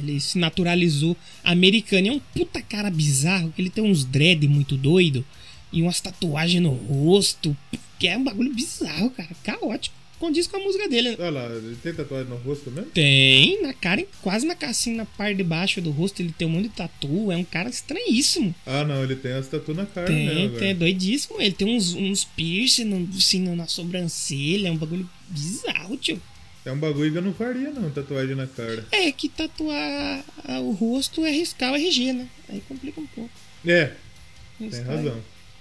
ele se naturalizou americano. E é um puta cara bizarro, que ele tem uns dread muito doido e umas tatuagens no rosto, que é um bagulho bizarro, cara, caótico. condiz com a música dele. Olha lá, ele tem tatuagem no rosto mesmo? Tem, na cara, quase na assim, na parte de baixo do rosto, ele tem um monte de tatu, é um cara estranhíssimo. Ah, não, ele tem as tatu na cara Tem, mesmo, tem, é doidíssimo. Ele tem uns, uns piercing no, assim, na sobrancelha, é um bagulho bizarro, tio. É um bagulho que eu não faria, não, tatuagem na cara. É que tatuar o rosto é riscar o RG, né? Aí complica um pouco. É, tem Riscar- razão.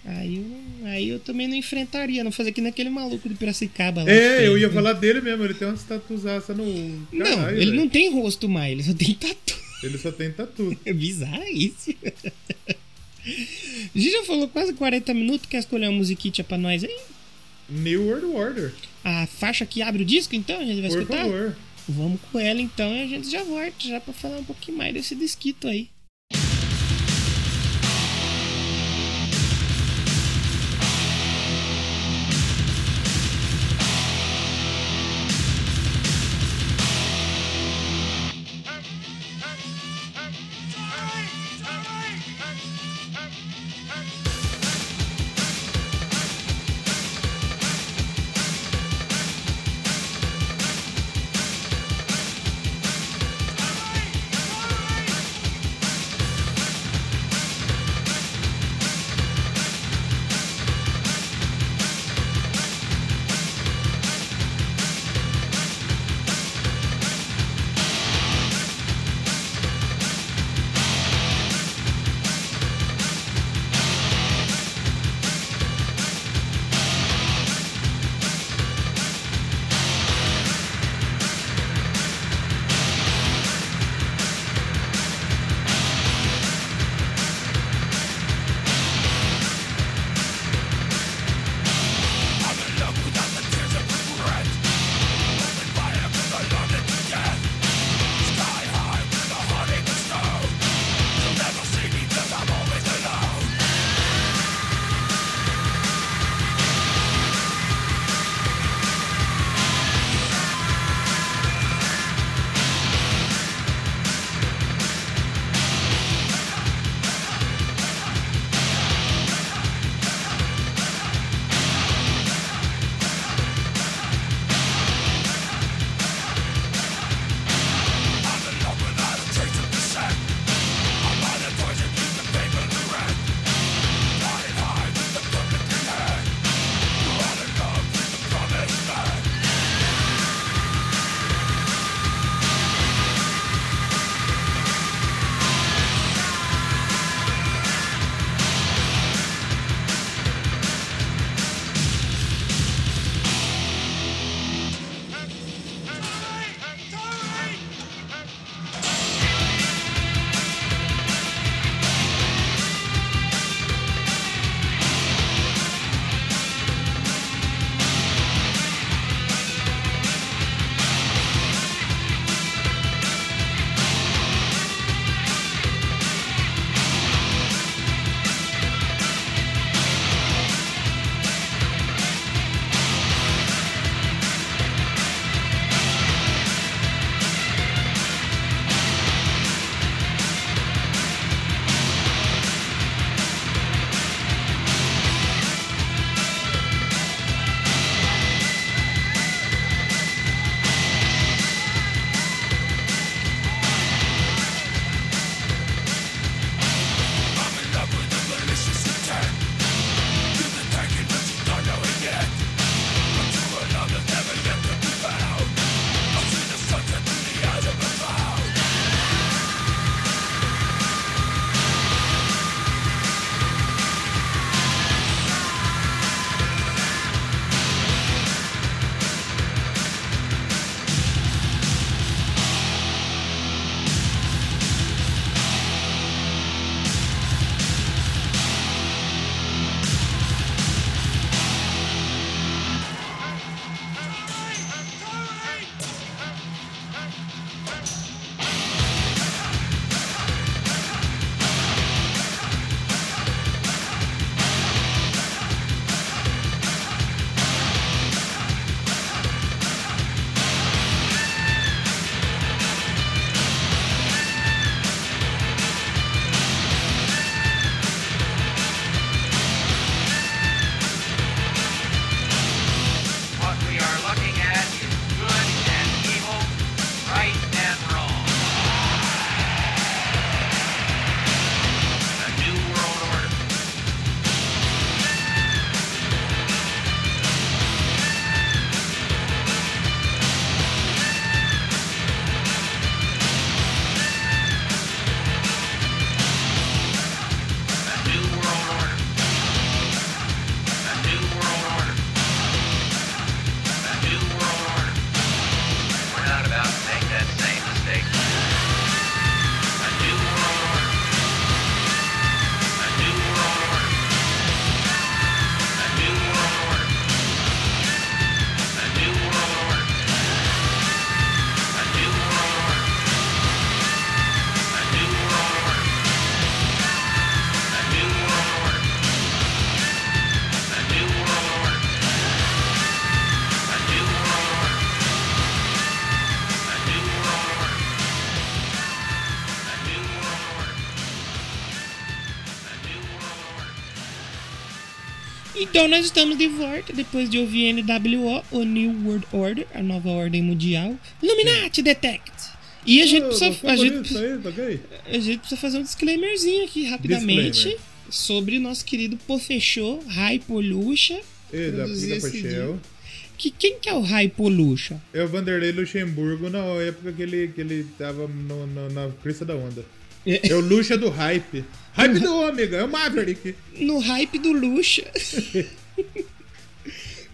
Aí eu, não- aí eu também não enfrentaria, não fazer que naquele maluco de Piracicaba lá. É, tem- eu ia falar dele mesmo, ele tem umas tatuzaças no. Não, Caralho, ele velho. não tem rosto mais, ele só tem tatu. Ele só tem tatu. É bizarro isso. A gente já falou quase 40 minutos, quer escolher uma musiquinha pra nós aí? New World Order, A faixa que abre o disco, então, a gente vai por escutar? favor. Vamos com ela então e a gente já volta já pra falar um pouquinho mais desse disquito aí. Então nós estamos de volta depois de ouvir NWO, o New World Order, a nova ordem mundial. Illuminati Detect. E a gente, Ô, precisa, a, gente, aí, a gente precisa fazer um disclaimerzinho aqui rapidamente Disclaimer. sobre o nosso querido Pofechô, Rai Polucha. E da. Que, quem que é o Rai Polucha? É o Vanderlei Luxemburgo na época que ele, que ele tava no- no- na crista da onda. É o Luxa do hype. Hype do ômega, é o Maverick. No hype do Lucha.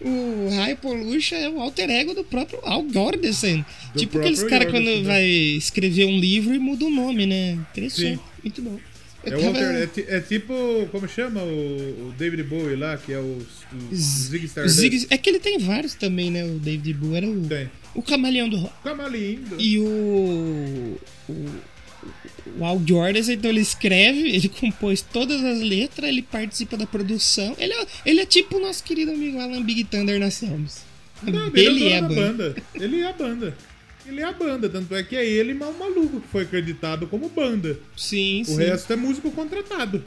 o Rai Polucha é o alter ego do próprio Al Gordesen. Do Tipo aqueles caras quando né? vai escrever um livro e muda o nome, né? Interessante. Sim. Muito bom. É, tava- alter, é, é tipo, como chama o, o David Bowie lá, que é o, o Zig Stardust. Zig- É que ele tem vários também, né? O David Bowie era o, Tem. o camaleão do rock. Camalindo. E o. O, o Al Jordan, então ele escreve, ele compôs todas as letras, ele participa da produção. Ele é, ele é tipo o nosso querido amigo Alan Big Thunder na. Não, ele é é a banda. banda. Ele é a banda. Ele é a banda, tanto é que é ele mas o maluco que foi acreditado como banda. Sim, O sim. resto é músico contratado.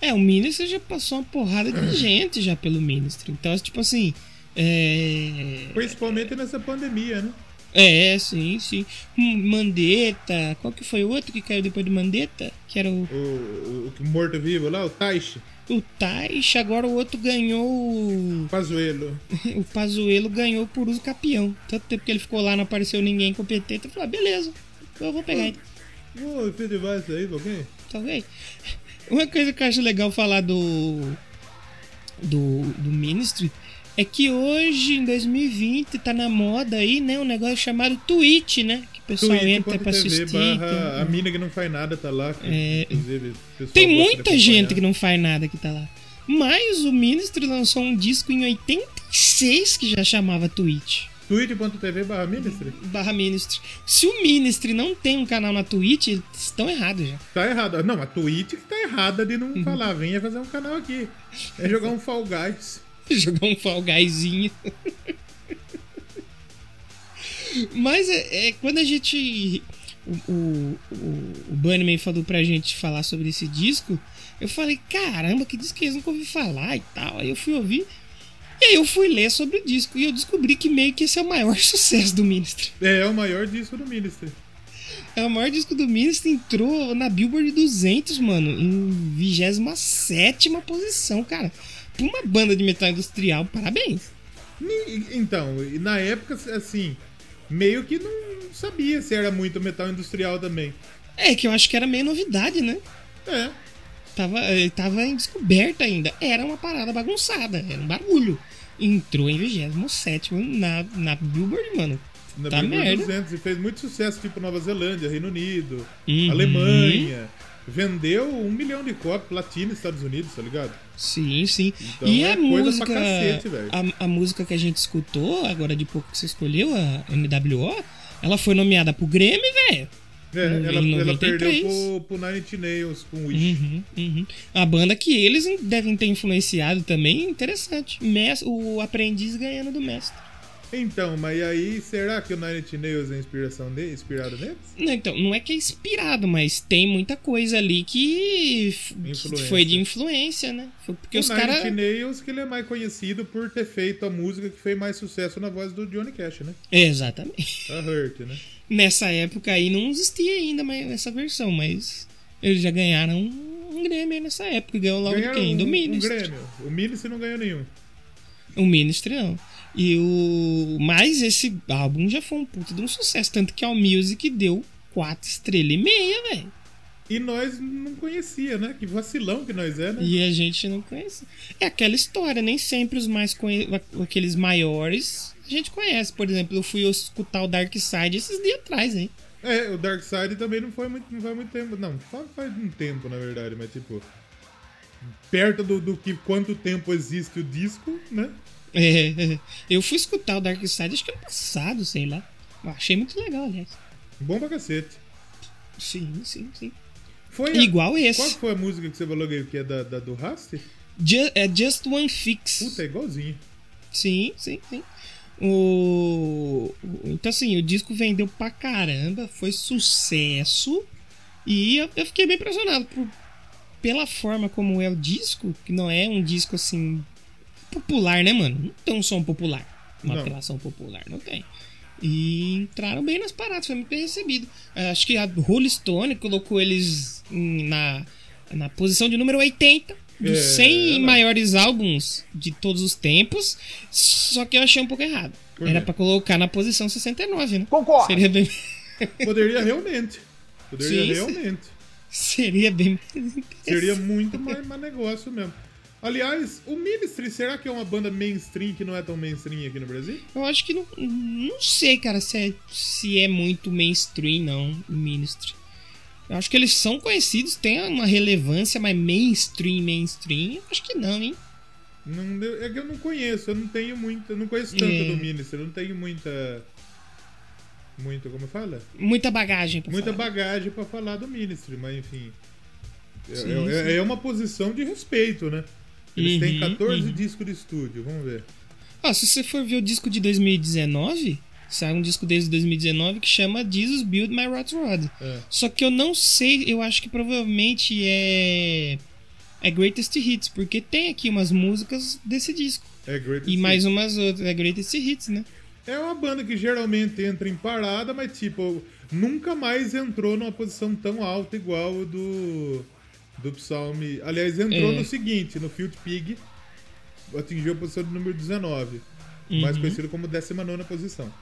É, o Ministry já passou uma porrada de gente já pelo Ministry. Então, tipo assim. É. Principalmente nessa pandemia, né? É, sim, sim. Hum, Mandetta. Qual que foi o outro que caiu depois do Mandetta? Que era o, O, o, morto-vivo lá, o Taishi, o Taish. Agora o outro ganhou. o- Pazuelo. O Pazuelo ganhou por uso capião. Tanto tempo que ele ficou lá, não apareceu ninguém competente. Eu falei, ah, beleza, eu vou pegar ele. Filho de voz aí, ok? Tá ok? Uma coisa que eu acho legal falar do. do, do Ministry é que hoje, em 2020, tá na moda aí, né? Um negócio chamado Twitch, né? Que o pessoal entra pra Twitch.tv assistir. barra que- a mina que não faz nada tá lá. É. inclusive, Tem muita gente que não faz nada que tá lá. Mas o Ministry lançou um disco em 86 que já chamava Twitch. Twitch.tv barra ministry? Barra Ministry. Se o Ministry não tem um canal na Twitch, eles estão errados já. Tá errado. Não, a Twitch que tá errada de Uhum. não falar, venha fazer um canal aqui. É jogar um Fall Guys. Jogar um Fall Guyzinho. Mas é, é quando a gente. O, o, o, o Bunnyman falou pra gente falar sobre esse disco. Eu falei, caramba, que disco que eles nunca ouvi falar e tal. Aí eu fui ouvir. E aí eu fui ler sobre o disco. E eu descobri que meio que esse é o maior sucesso do Ministry. É, é o maior disco do Ministry. É o maior disco do Ministry. Entrou na Billboard 200, mano. Em 27 posição, cara. Uma banda de metal industrial, parabéns. Então, na época, assim, meio que não sabia se era muito metal industrial também. É que eu acho que era meio novidade, né? É. Tava, eh, tava em descoberta ainda. Era uma parada bagunçada, era um barulho. Entrou em 27 na, na Billboard, mano. Na Tá Billboard merda. 200 e fez muito sucesso, tipo Nova Zelândia, Reino Unido, Uhum. Alemanha. Vendeu um milhão de cópias platina nos Estados Unidos, tá ligado? Sim, sim. Então e é a música. cacete, a, a música que a gente escutou, agora de pouco que você escolheu, a NWO, ela foi nomeada pro Grammy, velho. É, ela, ela 93. perdeu pro, pro Nine Inch Nails com Wish. Uhum, uhum. A banda que eles devem ter influenciado também, interessante. Mes- o aprendiz ganhando do mestre. Então, mas aí, será que o Nine Inch Nails é inspiração de, inspirado neles? Não, então, não é que é inspirado, mas tem muita coisa ali que, que foi de influência, né? Foi porque o os Nine caras. Inch Nails que ele é mais conhecido por ter feito a música que fez mais sucesso na voz do Johnny Cash, né? Exatamente. A Hurt, né? Nessa época aí não existia ainda mais essa versão, mas eles já ganharam um aí nessa época. Ganhou logo de Ganharam quem? um, Do um Ministry. Grêmio. O Ministry não ganhou nenhum. o Ministry não. E o. Mas esse álbum já foi um puta de um sucesso. Tanto que a Music deu 4 estrelas e meia, velho. E nós não conhecia, né? Que vacilão que nós é, né? E a gente não conhece. É aquela história, nem sempre os mais conhe... aqueles maiores a gente conhece. Por exemplo, eu fui escutar o Dark Side esses dias atrás, hein? É, o Dark Side também não foi muito, não faz muito tempo. Não, faz, faz um tempo, na verdade, mas tipo. Perto do, do que quanto tempo existe o disco, né? É, eu fui escutar o Dark Side acho que ano passado, sei lá. Eu achei muito legal, aliás. Bom pra cacete. Sim, sim, sim. Foi a- Igual Qual esse. foi a música que você falou que é da, da- do Rast? Ju- é Just One Fix. Puta, é igualzinho. Sim, sim, sim. O... o- Então, assim, o disco vendeu pra caramba, foi sucesso. E eu, eu fiquei bem impressionado por, pela forma como é o disco, que não é um disco assim popular, né, mano? Não tem um som popular. Uma Não. apelação popular, não tem. E entraram bem nas paradas, foi muito bem recebido. Eh, Acho que a Rolling Stone colocou eles na, na posição de número 80 dos É, 100 ela- maiores álbuns de todos os tempos. Só que eu achei um pouco errado. Por Era pra colocar na posição 69, né? Concordo. Seria bem, Poderia realmente. Poderia Sim, sim. realmente. seria bem Seria muito mais, mais negócio mesmo. Aliás, o Ministry, será que é uma banda mainstream que não é tão mainstream aqui no Brasil? Eu acho que não. Não sei, cara, se é, se é muito mainstream, não, o Ministry. Eu acho que eles são conhecidos, têm uma relevância, mas mainstream, mainstream, acho que não, hein? Não, é que eu não conheço, eu não tenho muita. Eu não conheço tanto É. do Ministry, eu não tenho muita. Muita, como fala? Muita bagagem pra Muita falar. bagagem pra falar do Ministry, mas enfim. É- Sim, é, sim. é uma posição de respeito, né? Eles têm Uhum, 14 uhum. discos de estúdio, vamos ver. Ó, se você for ver o disco de 2019, sai um disco desde 2019 que chama Jesus Build My Rot Rod. É. Só que eu não sei, eu acho que provavelmente é. É Greatest Hits, porque tem aqui umas músicas desse disco. É Great E mais umas outras. É Greatest Hits, né? É uma banda que geralmente entra em parada, mas tipo, nunca mais entrou numa posição tão alta igual do. Do Psalm. Aliás, entrou É. no seguinte, no Field Pig, atingiu a posição de número 19. Mais Uhum. conhecido como 19 posição.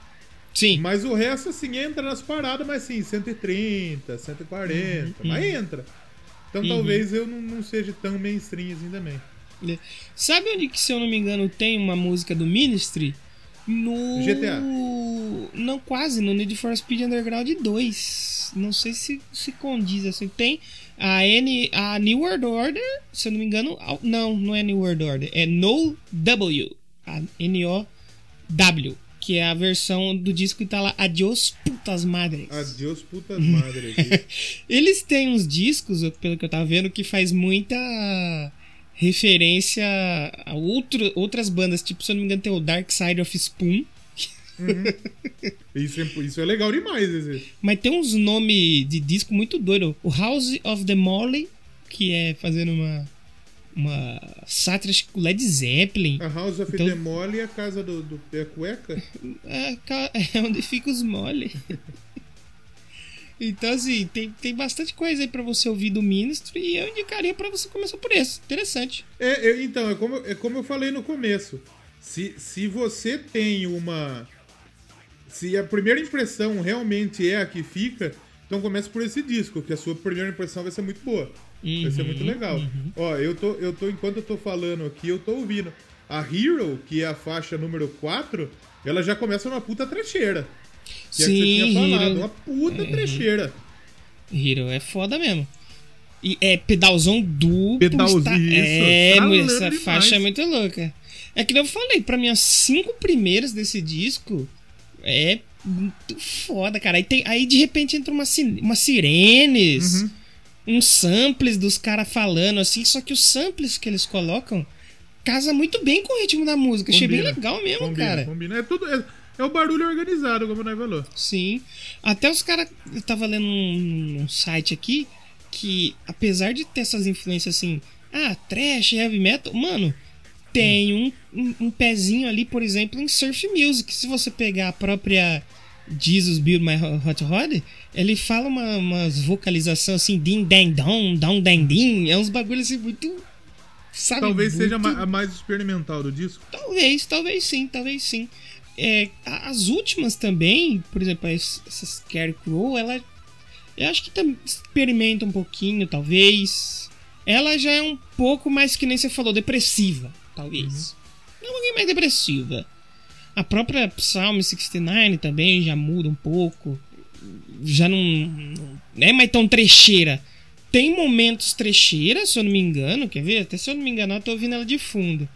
Sim. Mas o resto, assim, entra nas paradas, mas assim, 130, 140, mas entra. Então Uhum. talvez eu não, não seja tão mainstream assim também. Sabe onde que, se eu não me engano, tem uma música do Ministry? No. GTA. Não, quase, no Need for Speed Underground 2. Não sei se se condiz assim. Tem a N. A New World Order, se eu não me engano. Não, não é New World Order. É No W. A N-O-W. Que é a versão do disco que tá lá. Adios putas madres. Adiós, putas madres. Eles têm uns discos, pelo que eu tava vendo, que faz muita referência a outro, outras bandas. Tipo, se eu não me engano, tem o Dark Side of Spoon. isso, é, isso é legal demais, esse. Mas tem uns nomes de disco muito doido. O House of the Molly, que é fazendo uma, uma sátira com Led Zeppelin. A House of Então- the Mole é a casa do, do é a cueca. É, é onde fica os mole. Então, assim, tem, tem bastante coisa aí pra você ouvir do Ministry e eu indicaria pra você começar por esse. Interessante. É, é, então, é como, é como eu falei no começo. Se, se você tem uma. Se a primeira impressão realmente é a que fica, então começa por esse disco, que a sua primeira impressão vai ser muito boa. vai ser muito Uhum, legal. Ó, eu tô, eu tô, enquanto eu tô falando aqui, eu tô ouvindo. A Hero, que é a faixa número 4, ela já começa numa puta trecheira. Que é a que você tinha falado, Hero, uma puta Uhum. trecheira. Hero é foda mesmo. E é pedalzão duplo. Pedalzinho, está- É, estralando essa demais. faixa é muito louca. É que nem eu falei, pra mim, as cinco primeiras desse disco é muito foda, cara. Aí, tem, aí de repente entra umas si- umas sirenes, Uhum. uns samples dos caras falando assim, só que os samples que eles colocam casa muito bem com o ritmo da música. Achei bem Combina, legal mesmo, Combina, cara. combina. É, tudo, é, é o barulho organizado, como nós falou. Sim. Até os caras. Eu tava lendo um, um site aqui que, apesar de ter essas influências assim, ah, trash, heavy metal, mano, tem um, um, um pezinho ali, por exemplo, em surf music. Se você pegar a própria Jesus Build My Hot Rod, ele fala uma, umas vocalizações assim, din, dang, dong, dong, dang, din. É uns bagulhos assim muito. Sabe, Talvez seja a muito- ma- a mais experimental do disco. Talvez, talvez sim, talvez sim. É, as últimas também, por exemplo, essa Scarecrow, ela. Eu acho que tam- experimenta um pouquinho, talvez. Ela já é um pouco mais que nem você falou, depressiva, talvez. É um pouquinho mais depressiva. A própria Psalm 69 também já muda um pouco. Já não, não é mais tão trecheira. Tem momentos trecheira, se eu não me engano. Quer ver? Até se eu não me engano, eu tô ouvindo ela de fundo.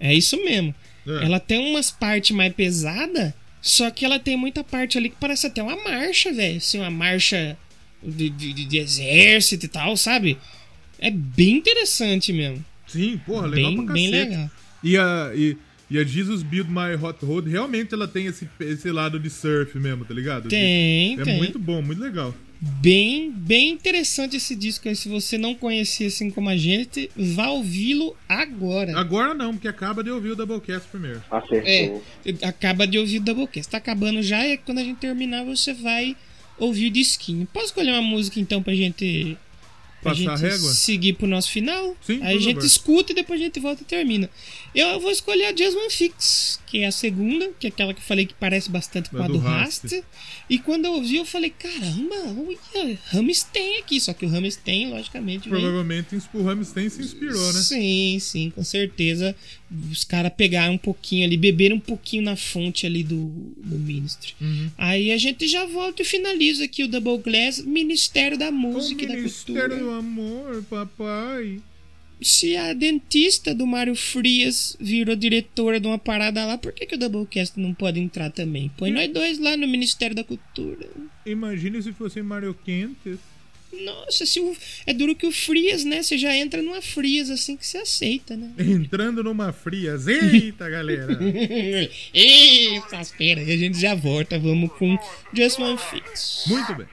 É isso mesmo. É. Ela tem umas partes mais pesadas, só que ela tem muita parte ali que parece até uma marcha, velho. Assim, uma marcha de, de, de exército e tal, sabe? É bem interessante mesmo. Sim, porra, legal bem, pra bem cacete. legal. E a, e, e a Jesus Build My Hot Road, realmente ela tem esse, esse lado de surf mesmo, tá ligado? De- Tem, é tem. muito bom, muito legal. Bem, bem interessante esse disco aí. Se você não conhecia assim como a gente, vá ouvi-lo agora. Agora não, porque acaba de ouvir o Doublecast primeiro. Acertou. É, acaba de ouvir o Doublecast. Tá acabando já e quando a gente terminar você vai ouvir o disquinho. Posso escolher uma música então pra gente Passar a gente régua? seguir pro nosso final. Sim, Aí a gente escuta e depois a gente volta e termina. Eu vou escolher a Just One Fix, que é a segunda, que é aquela que eu falei que parece bastante com A do Rast. E quando eu ouvi, eu falei, caramba, olha, Rammstein aqui. Só que o Rammstein, logicamente. Provavelmente o Rammstein se inspirou, né? Sim, sim, com certeza. Os caras pegaram um pouquinho ali, beberam um pouquinho na fonte ali do, do Ministry. Uhum. Aí a gente já volta e finaliza aqui o Double Glass, Ministério da O Música e da Ministério Cultura. do Amor, papai. Se a dentista do Mário Frias virou diretora de uma parada lá, por que, que o Doublecast não pode entrar também? Põe nós dois lá no Ministério da Cultura. Imagine se fosse Mario Quentes. Nossa, se o... é duro que o Frias, né? Você já entra numa Frias assim que você aceita, né? Entrando numa frias. Eita, galera. Eita, espera a gente já volta. Vamos com Just One Fix. Muito bem.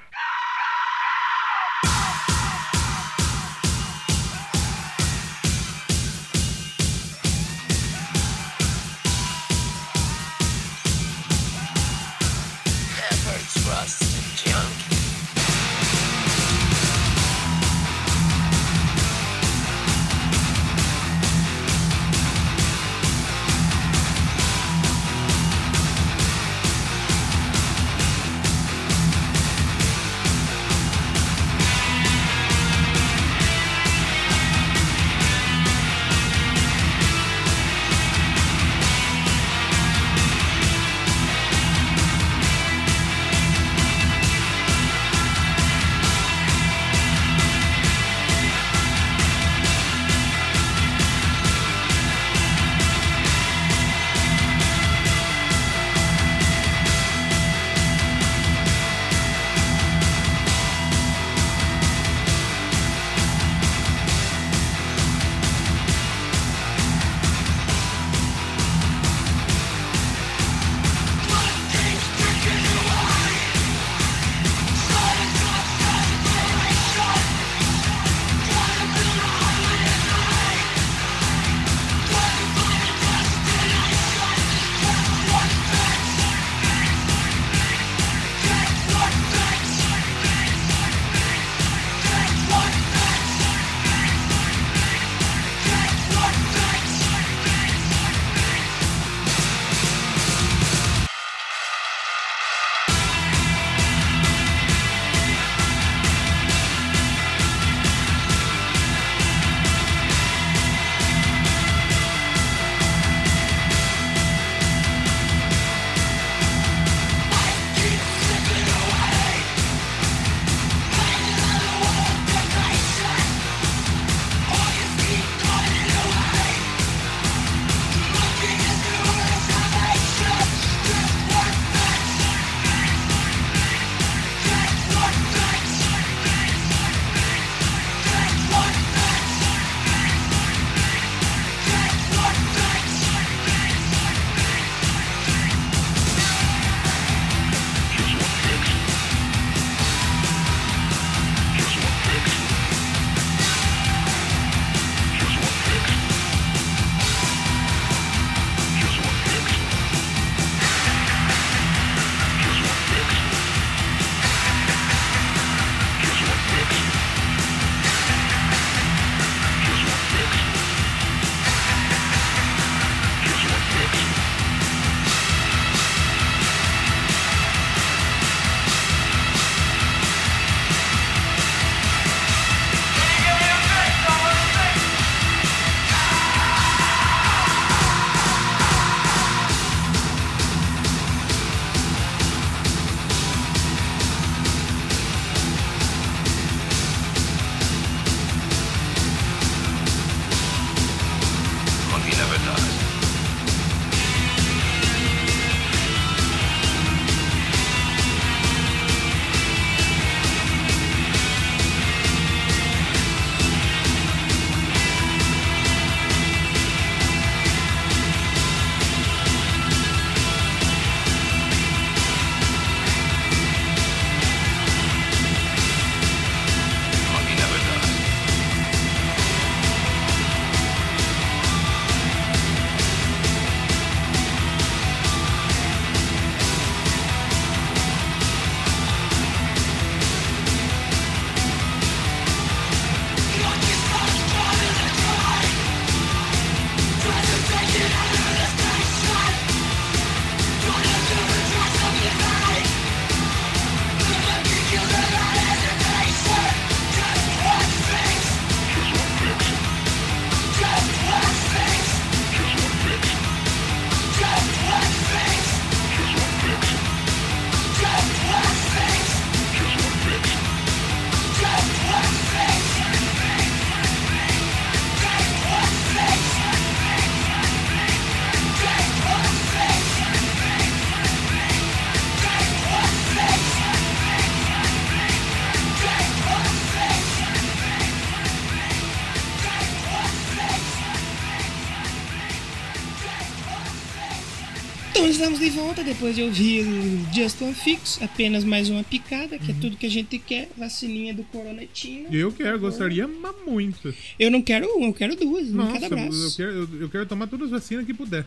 De volta depois de ouvir o Just One Fix, apenas mais uma picada, que é tudo que a gente quer, vacininha do coronetinho. Eu quero, gostaria mas muito. Eu não quero uma, eu quero duas, em cada Nossa, eu braço. quero, eu, eu quero tomar todas as vacinas que puder.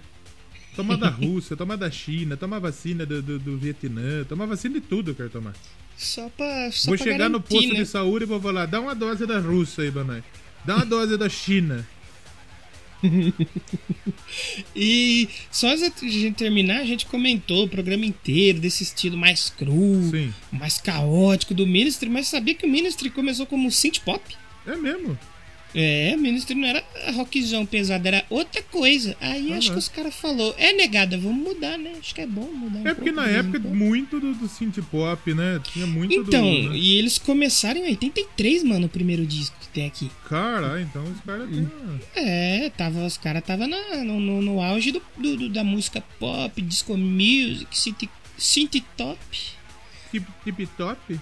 Tomar da Rússia, tomar da China, tomar vacina do, do, do Vietnã, tomar vacina de tudo eu quero tomar. Só pra, só vou pra chegar no garantir, posto né? de saúde e vou falar, dá uma dose da Rússia aí, Banai. Dá uma dose da China. E só antes de a gente terminar, a gente comentou o programa inteiro desse estilo mais cru, Sim. mais caótico do Ministry, mas sabia que o Ministry começou como synth pop? É mesmo? É, o Ministry não era rockzão pesado, era outra coisa. Aí Ah, acho não. que os caras falaram, é negada, vamos mudar, né? Acho que é bom mudar um É porque pouco, na época muito do, do synth pop, né? Tinha muito Então, do. né? e eles começaram em 83, mano, o primeiro disco que tem aqui. Caralho, então os caras têm. É, tava, os caras tava na- no, no, no auge do, do- do- da música pop, disco music, synth, synth top. Tip, tip top.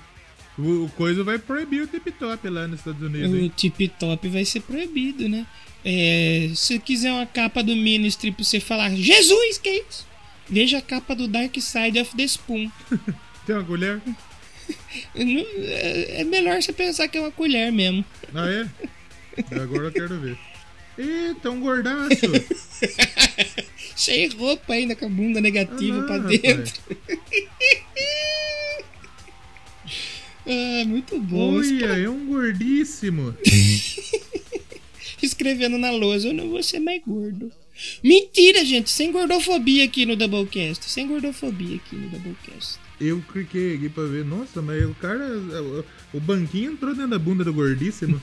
O, o coisa vai proibir o tip top lá nos Estados Unidos, O hein? tip top vai ser proibido, né? É, se você quiser uma capa do Ministry pra você falar, Jesus, que é isso? Veja a capa do Dark Side of the Spoon. Tem uma colher? É é melhor você pensar que é uma colher mesmo. Ah, é? Agora eu quero ver. Eita, um gordaço! Sem roupa ainda, com a bunda negativa Ah, pra dentro. Ah, muito bom. Olha, é um gordíssimo. escrevendo na lousa, eu não vou ser mais gordo. Mentira, gente, sem gordofobia aqui no Doublecast. Sem gordofobia aqui no Doublecast. Eu cliquei aqui pra ver. Nossa, mas o cara. O banquinho entrou dentro da bunda do gordíssimo.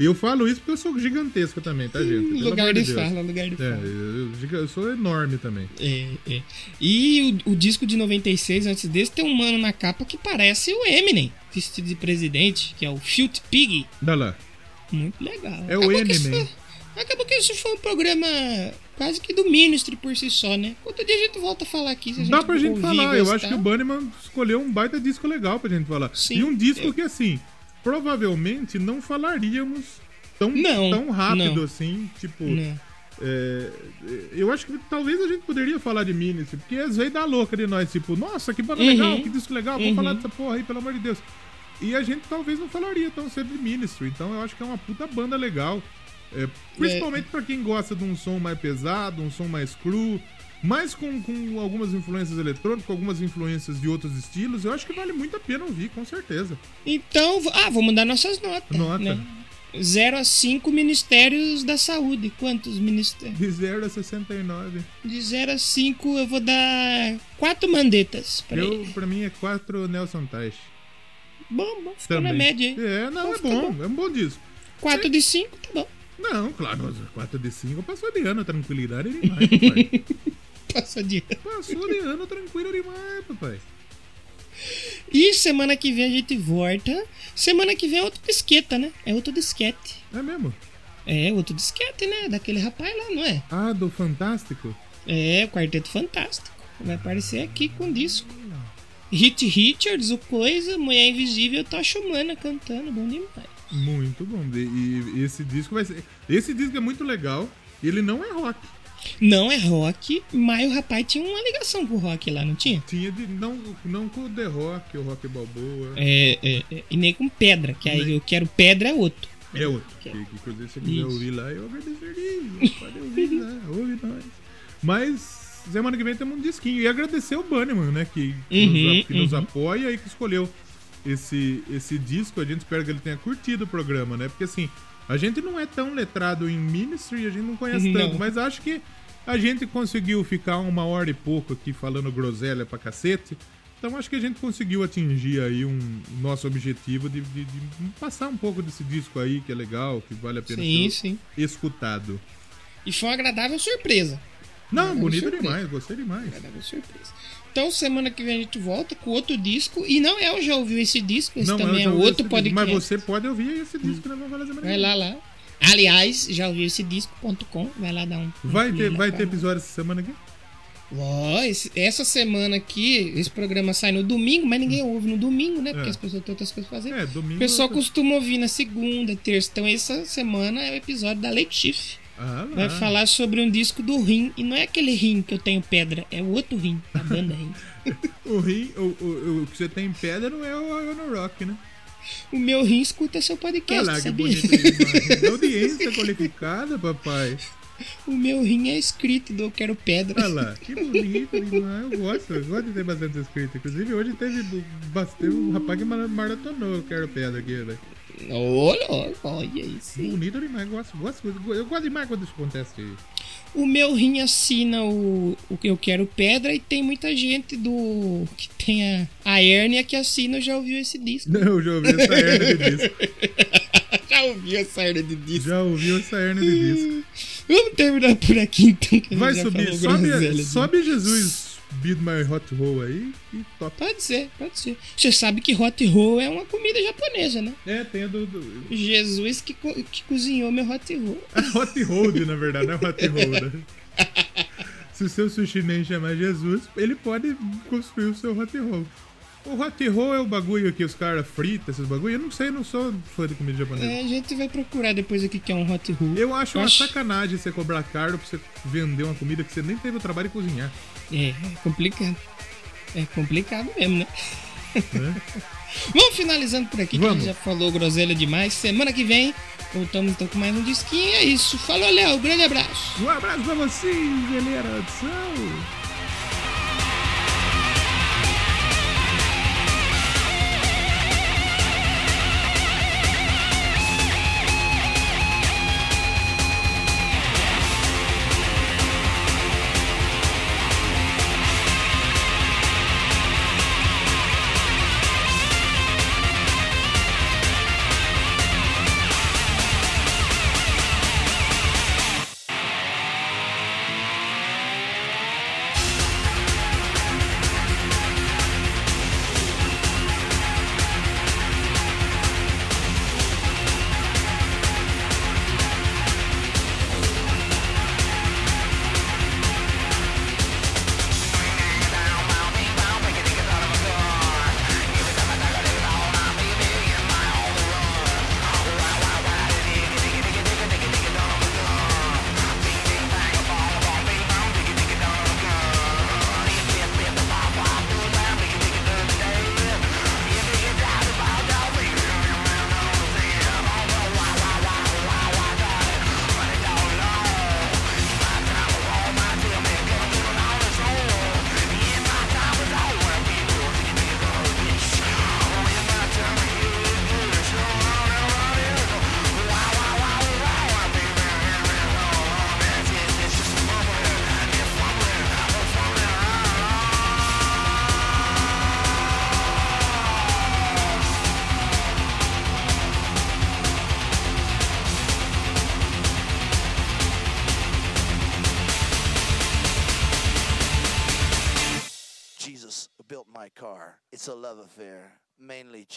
E eu falo isso porque eu sou gigantesco também, tá, gente? Pelo lugar de Deus. fala, lugar de É, fala. eu, giga- eu sou enorme também. É, é. E o, o disco de 96, antes desse, tem um mano na capa que parece o Eminem, vestido de presidente, que é o Filth Pig. Dá lá. Muito legal. É o que Eminem. acabou que isso foi um programa quase que do Ministry por si só, né? Outro dia a gente volta a falar aqui. Se a gente Dá pra gente falar. Eu acho que o Bunnyman escolheu um baita disco legal pra gente falar. Sim. e um disco Eu- que, assim, provavelmente não falaríamos tão, Não, tão rápido não. assim. Tipo, Não. é, eu acho que talvez a gente poderia falar de Ministry, porque às vezes dá louca de nós, tipo, nossa, que banda Uhum. legal, que disco legal, vamos Uhum. falar dessa porra aí, pelo amor de Deus. E a gente talvez não falaria tão cedo de Ministry, então eu acho que é uma puta banda legal. É, principalmente pra quem gosta de um som mais pesado, um som mais cru, mas com, com algumas influências eletrônicas, algumas influências de outros estilos, eu acho que vale muito a pena ouvir, com certeza. Então, ah, vamos dar nossas notas. Nota. Né? 0 a 5 Ministérios da Saúde. Quantos ministérios? De 0 a 69. De 0 a 5 eu vou dar 4 mandetas pra Eu, ele. pra mim é 4 Nelson Teich. Bom, bom, ficou na Também. média aí. É, não, é Ficou bom, é um bom disco. 4 de 5, tá bom. Não, claro, 4 de 5 passou de ano, tranquilidade demais, papai. Passa de Passou de ano, tranquilo demais, papai. E semana que vem a gente volta. Semana que vem é outro disqueta, né? É outro disquete. É mesmo? É, outro disquete, né? Daquele rapaz lá, não é? Ah, do Fantástico? É, o Quarteto Fantástico. Vai aparecer aqui com disco. Hit Richards, o Coisa, Mulher Invisível, Tocha Humana cantando, bom demais. Muito bom. E, e esse disco vai ser. Esse disco é muito legal. Ele não é rock. Não é rock, mas o rapaz tinha uma ligação com o rock lá, não tinha? Tinha de. Não, não com o The Rock, o Rock Balboa. É, é, é, e nem com pedra, que aí eu quero pedra é outro. É outro. Que, que, inclusive, se você quiser ouvir lá, eu agradeceria. Pode ouvir lá, ouve nós. Mas semana que vem temos um disquinho. E agradecer o Bunnyman, né? Que, que Uhum, nos, que nos uhum. apoia e que escolheu esse, esse disco. A gente espera que ele tenha curtido o programa, né? Porque assim, a gente não é tão letrado em Ministry, a gente não conhece Não. tanto, mas acho que a gente conseguiu ficar uma hora e pouco aqui falando groselha pra cacete. Então acho que a gente conseguiu atingir aí um nosso objetivo de, de- de passar um pouco desse disco aí que é legal, que vale a pena Sim, ser sim. escutado. E foi uma agradável surpresa. Não, bonito demais, gostei demais. Agradável surpresa. Então, semana que vem a gente volta com outro disco. E não é, eu já ouviu esse disco, esse Não, também é outro podcast. Mas você pode ouvir esse disco semana que Vai lá, lá. Aliás, já ouviu esse disco.com, vai lá dar um. Vai ter, vai ter episódio essa semana aqui? Ó, esse- essa semana aqui, esse programa sai no domingo, mas ninguém ouve no domingo, né? Porque É. as pessoas têm outras coisas pra fazer. É, domingo. O pessoal costuma ouvir na segunda, terça. Então, essa semana é o episódio da Leite Chifre. Ah, vai falar sobre um disco do Rim. E não é aquele Rim que eu tenho pedra, é o outro Rim, a banda Rim. O rim, o, o, o que você tem em pedra não é o Iron Rock, né? O meu Rim escuta seu Olha podcast, lá que bonito demais. Audiência qualificada, papai. O meu Rim é escrito do Eu Quero Pedra. Olha lá, que bonito demais. Eu gosto, eu gosto de ter bastante escrito. Inclusive, hoje teve, bastante, um rapaz que mara- maratonou Eu Quero Pedra aqui, velho. Olha, olha, olha isso. Bonito demais, gosto, gosto, eu gosto demais quando isso acontece. O meu rim assina o, o que eu quero pedra e tem muita gente do que tem a, a hérnia que assina já ouviu esse disco. Não, já ouvi essa hernia de disco. já ouviu essa hérnia de disco. Já ouviu essa hernia de disco. Vamos terminar por aqui então. Vai subir, sobe, sobe Jesus, Beat My Hot Roll aí e top. Pode ser, pode ser. Você sabe que hot roll é uma comida japonesa, né? É, tem a do, do Jesus que, co- que cozinhou meu hot roll. Hot Hold, na verdade, não é Hot Roll, né? Se o seu sushi man chamar Jesus, ele pode construir o seu Hot Roll. O Hot Roll é o bagulho que os caras fritam, esses bagulho. Eu não sei, não sou fã de comida japonesa. É, a gente vai procurar depois aqui que é um hot roll. Eu acho uma acho- sacanagem você cobrar caro pra você vender uma comida que você nem teve o trabalho de cozinhar. É, é complicado. É complicado mesmo, né? Né? Vamos finalizando por aqui, que a Vamos. gente já falou groselha demais. Semana que vem voltamos então com mais um disquinho. É isso. Falou, Léo. Grande abraço. Um abraço pra vocês, galera. Tchau.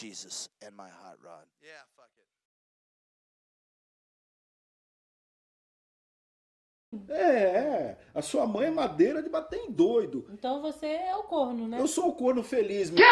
Jesus and my hot rod. Yeah, fuck it. É, é. A sua mãe é madeira de bater em doido. Então você é o corno, né? Eu sou o corno feliz. meu.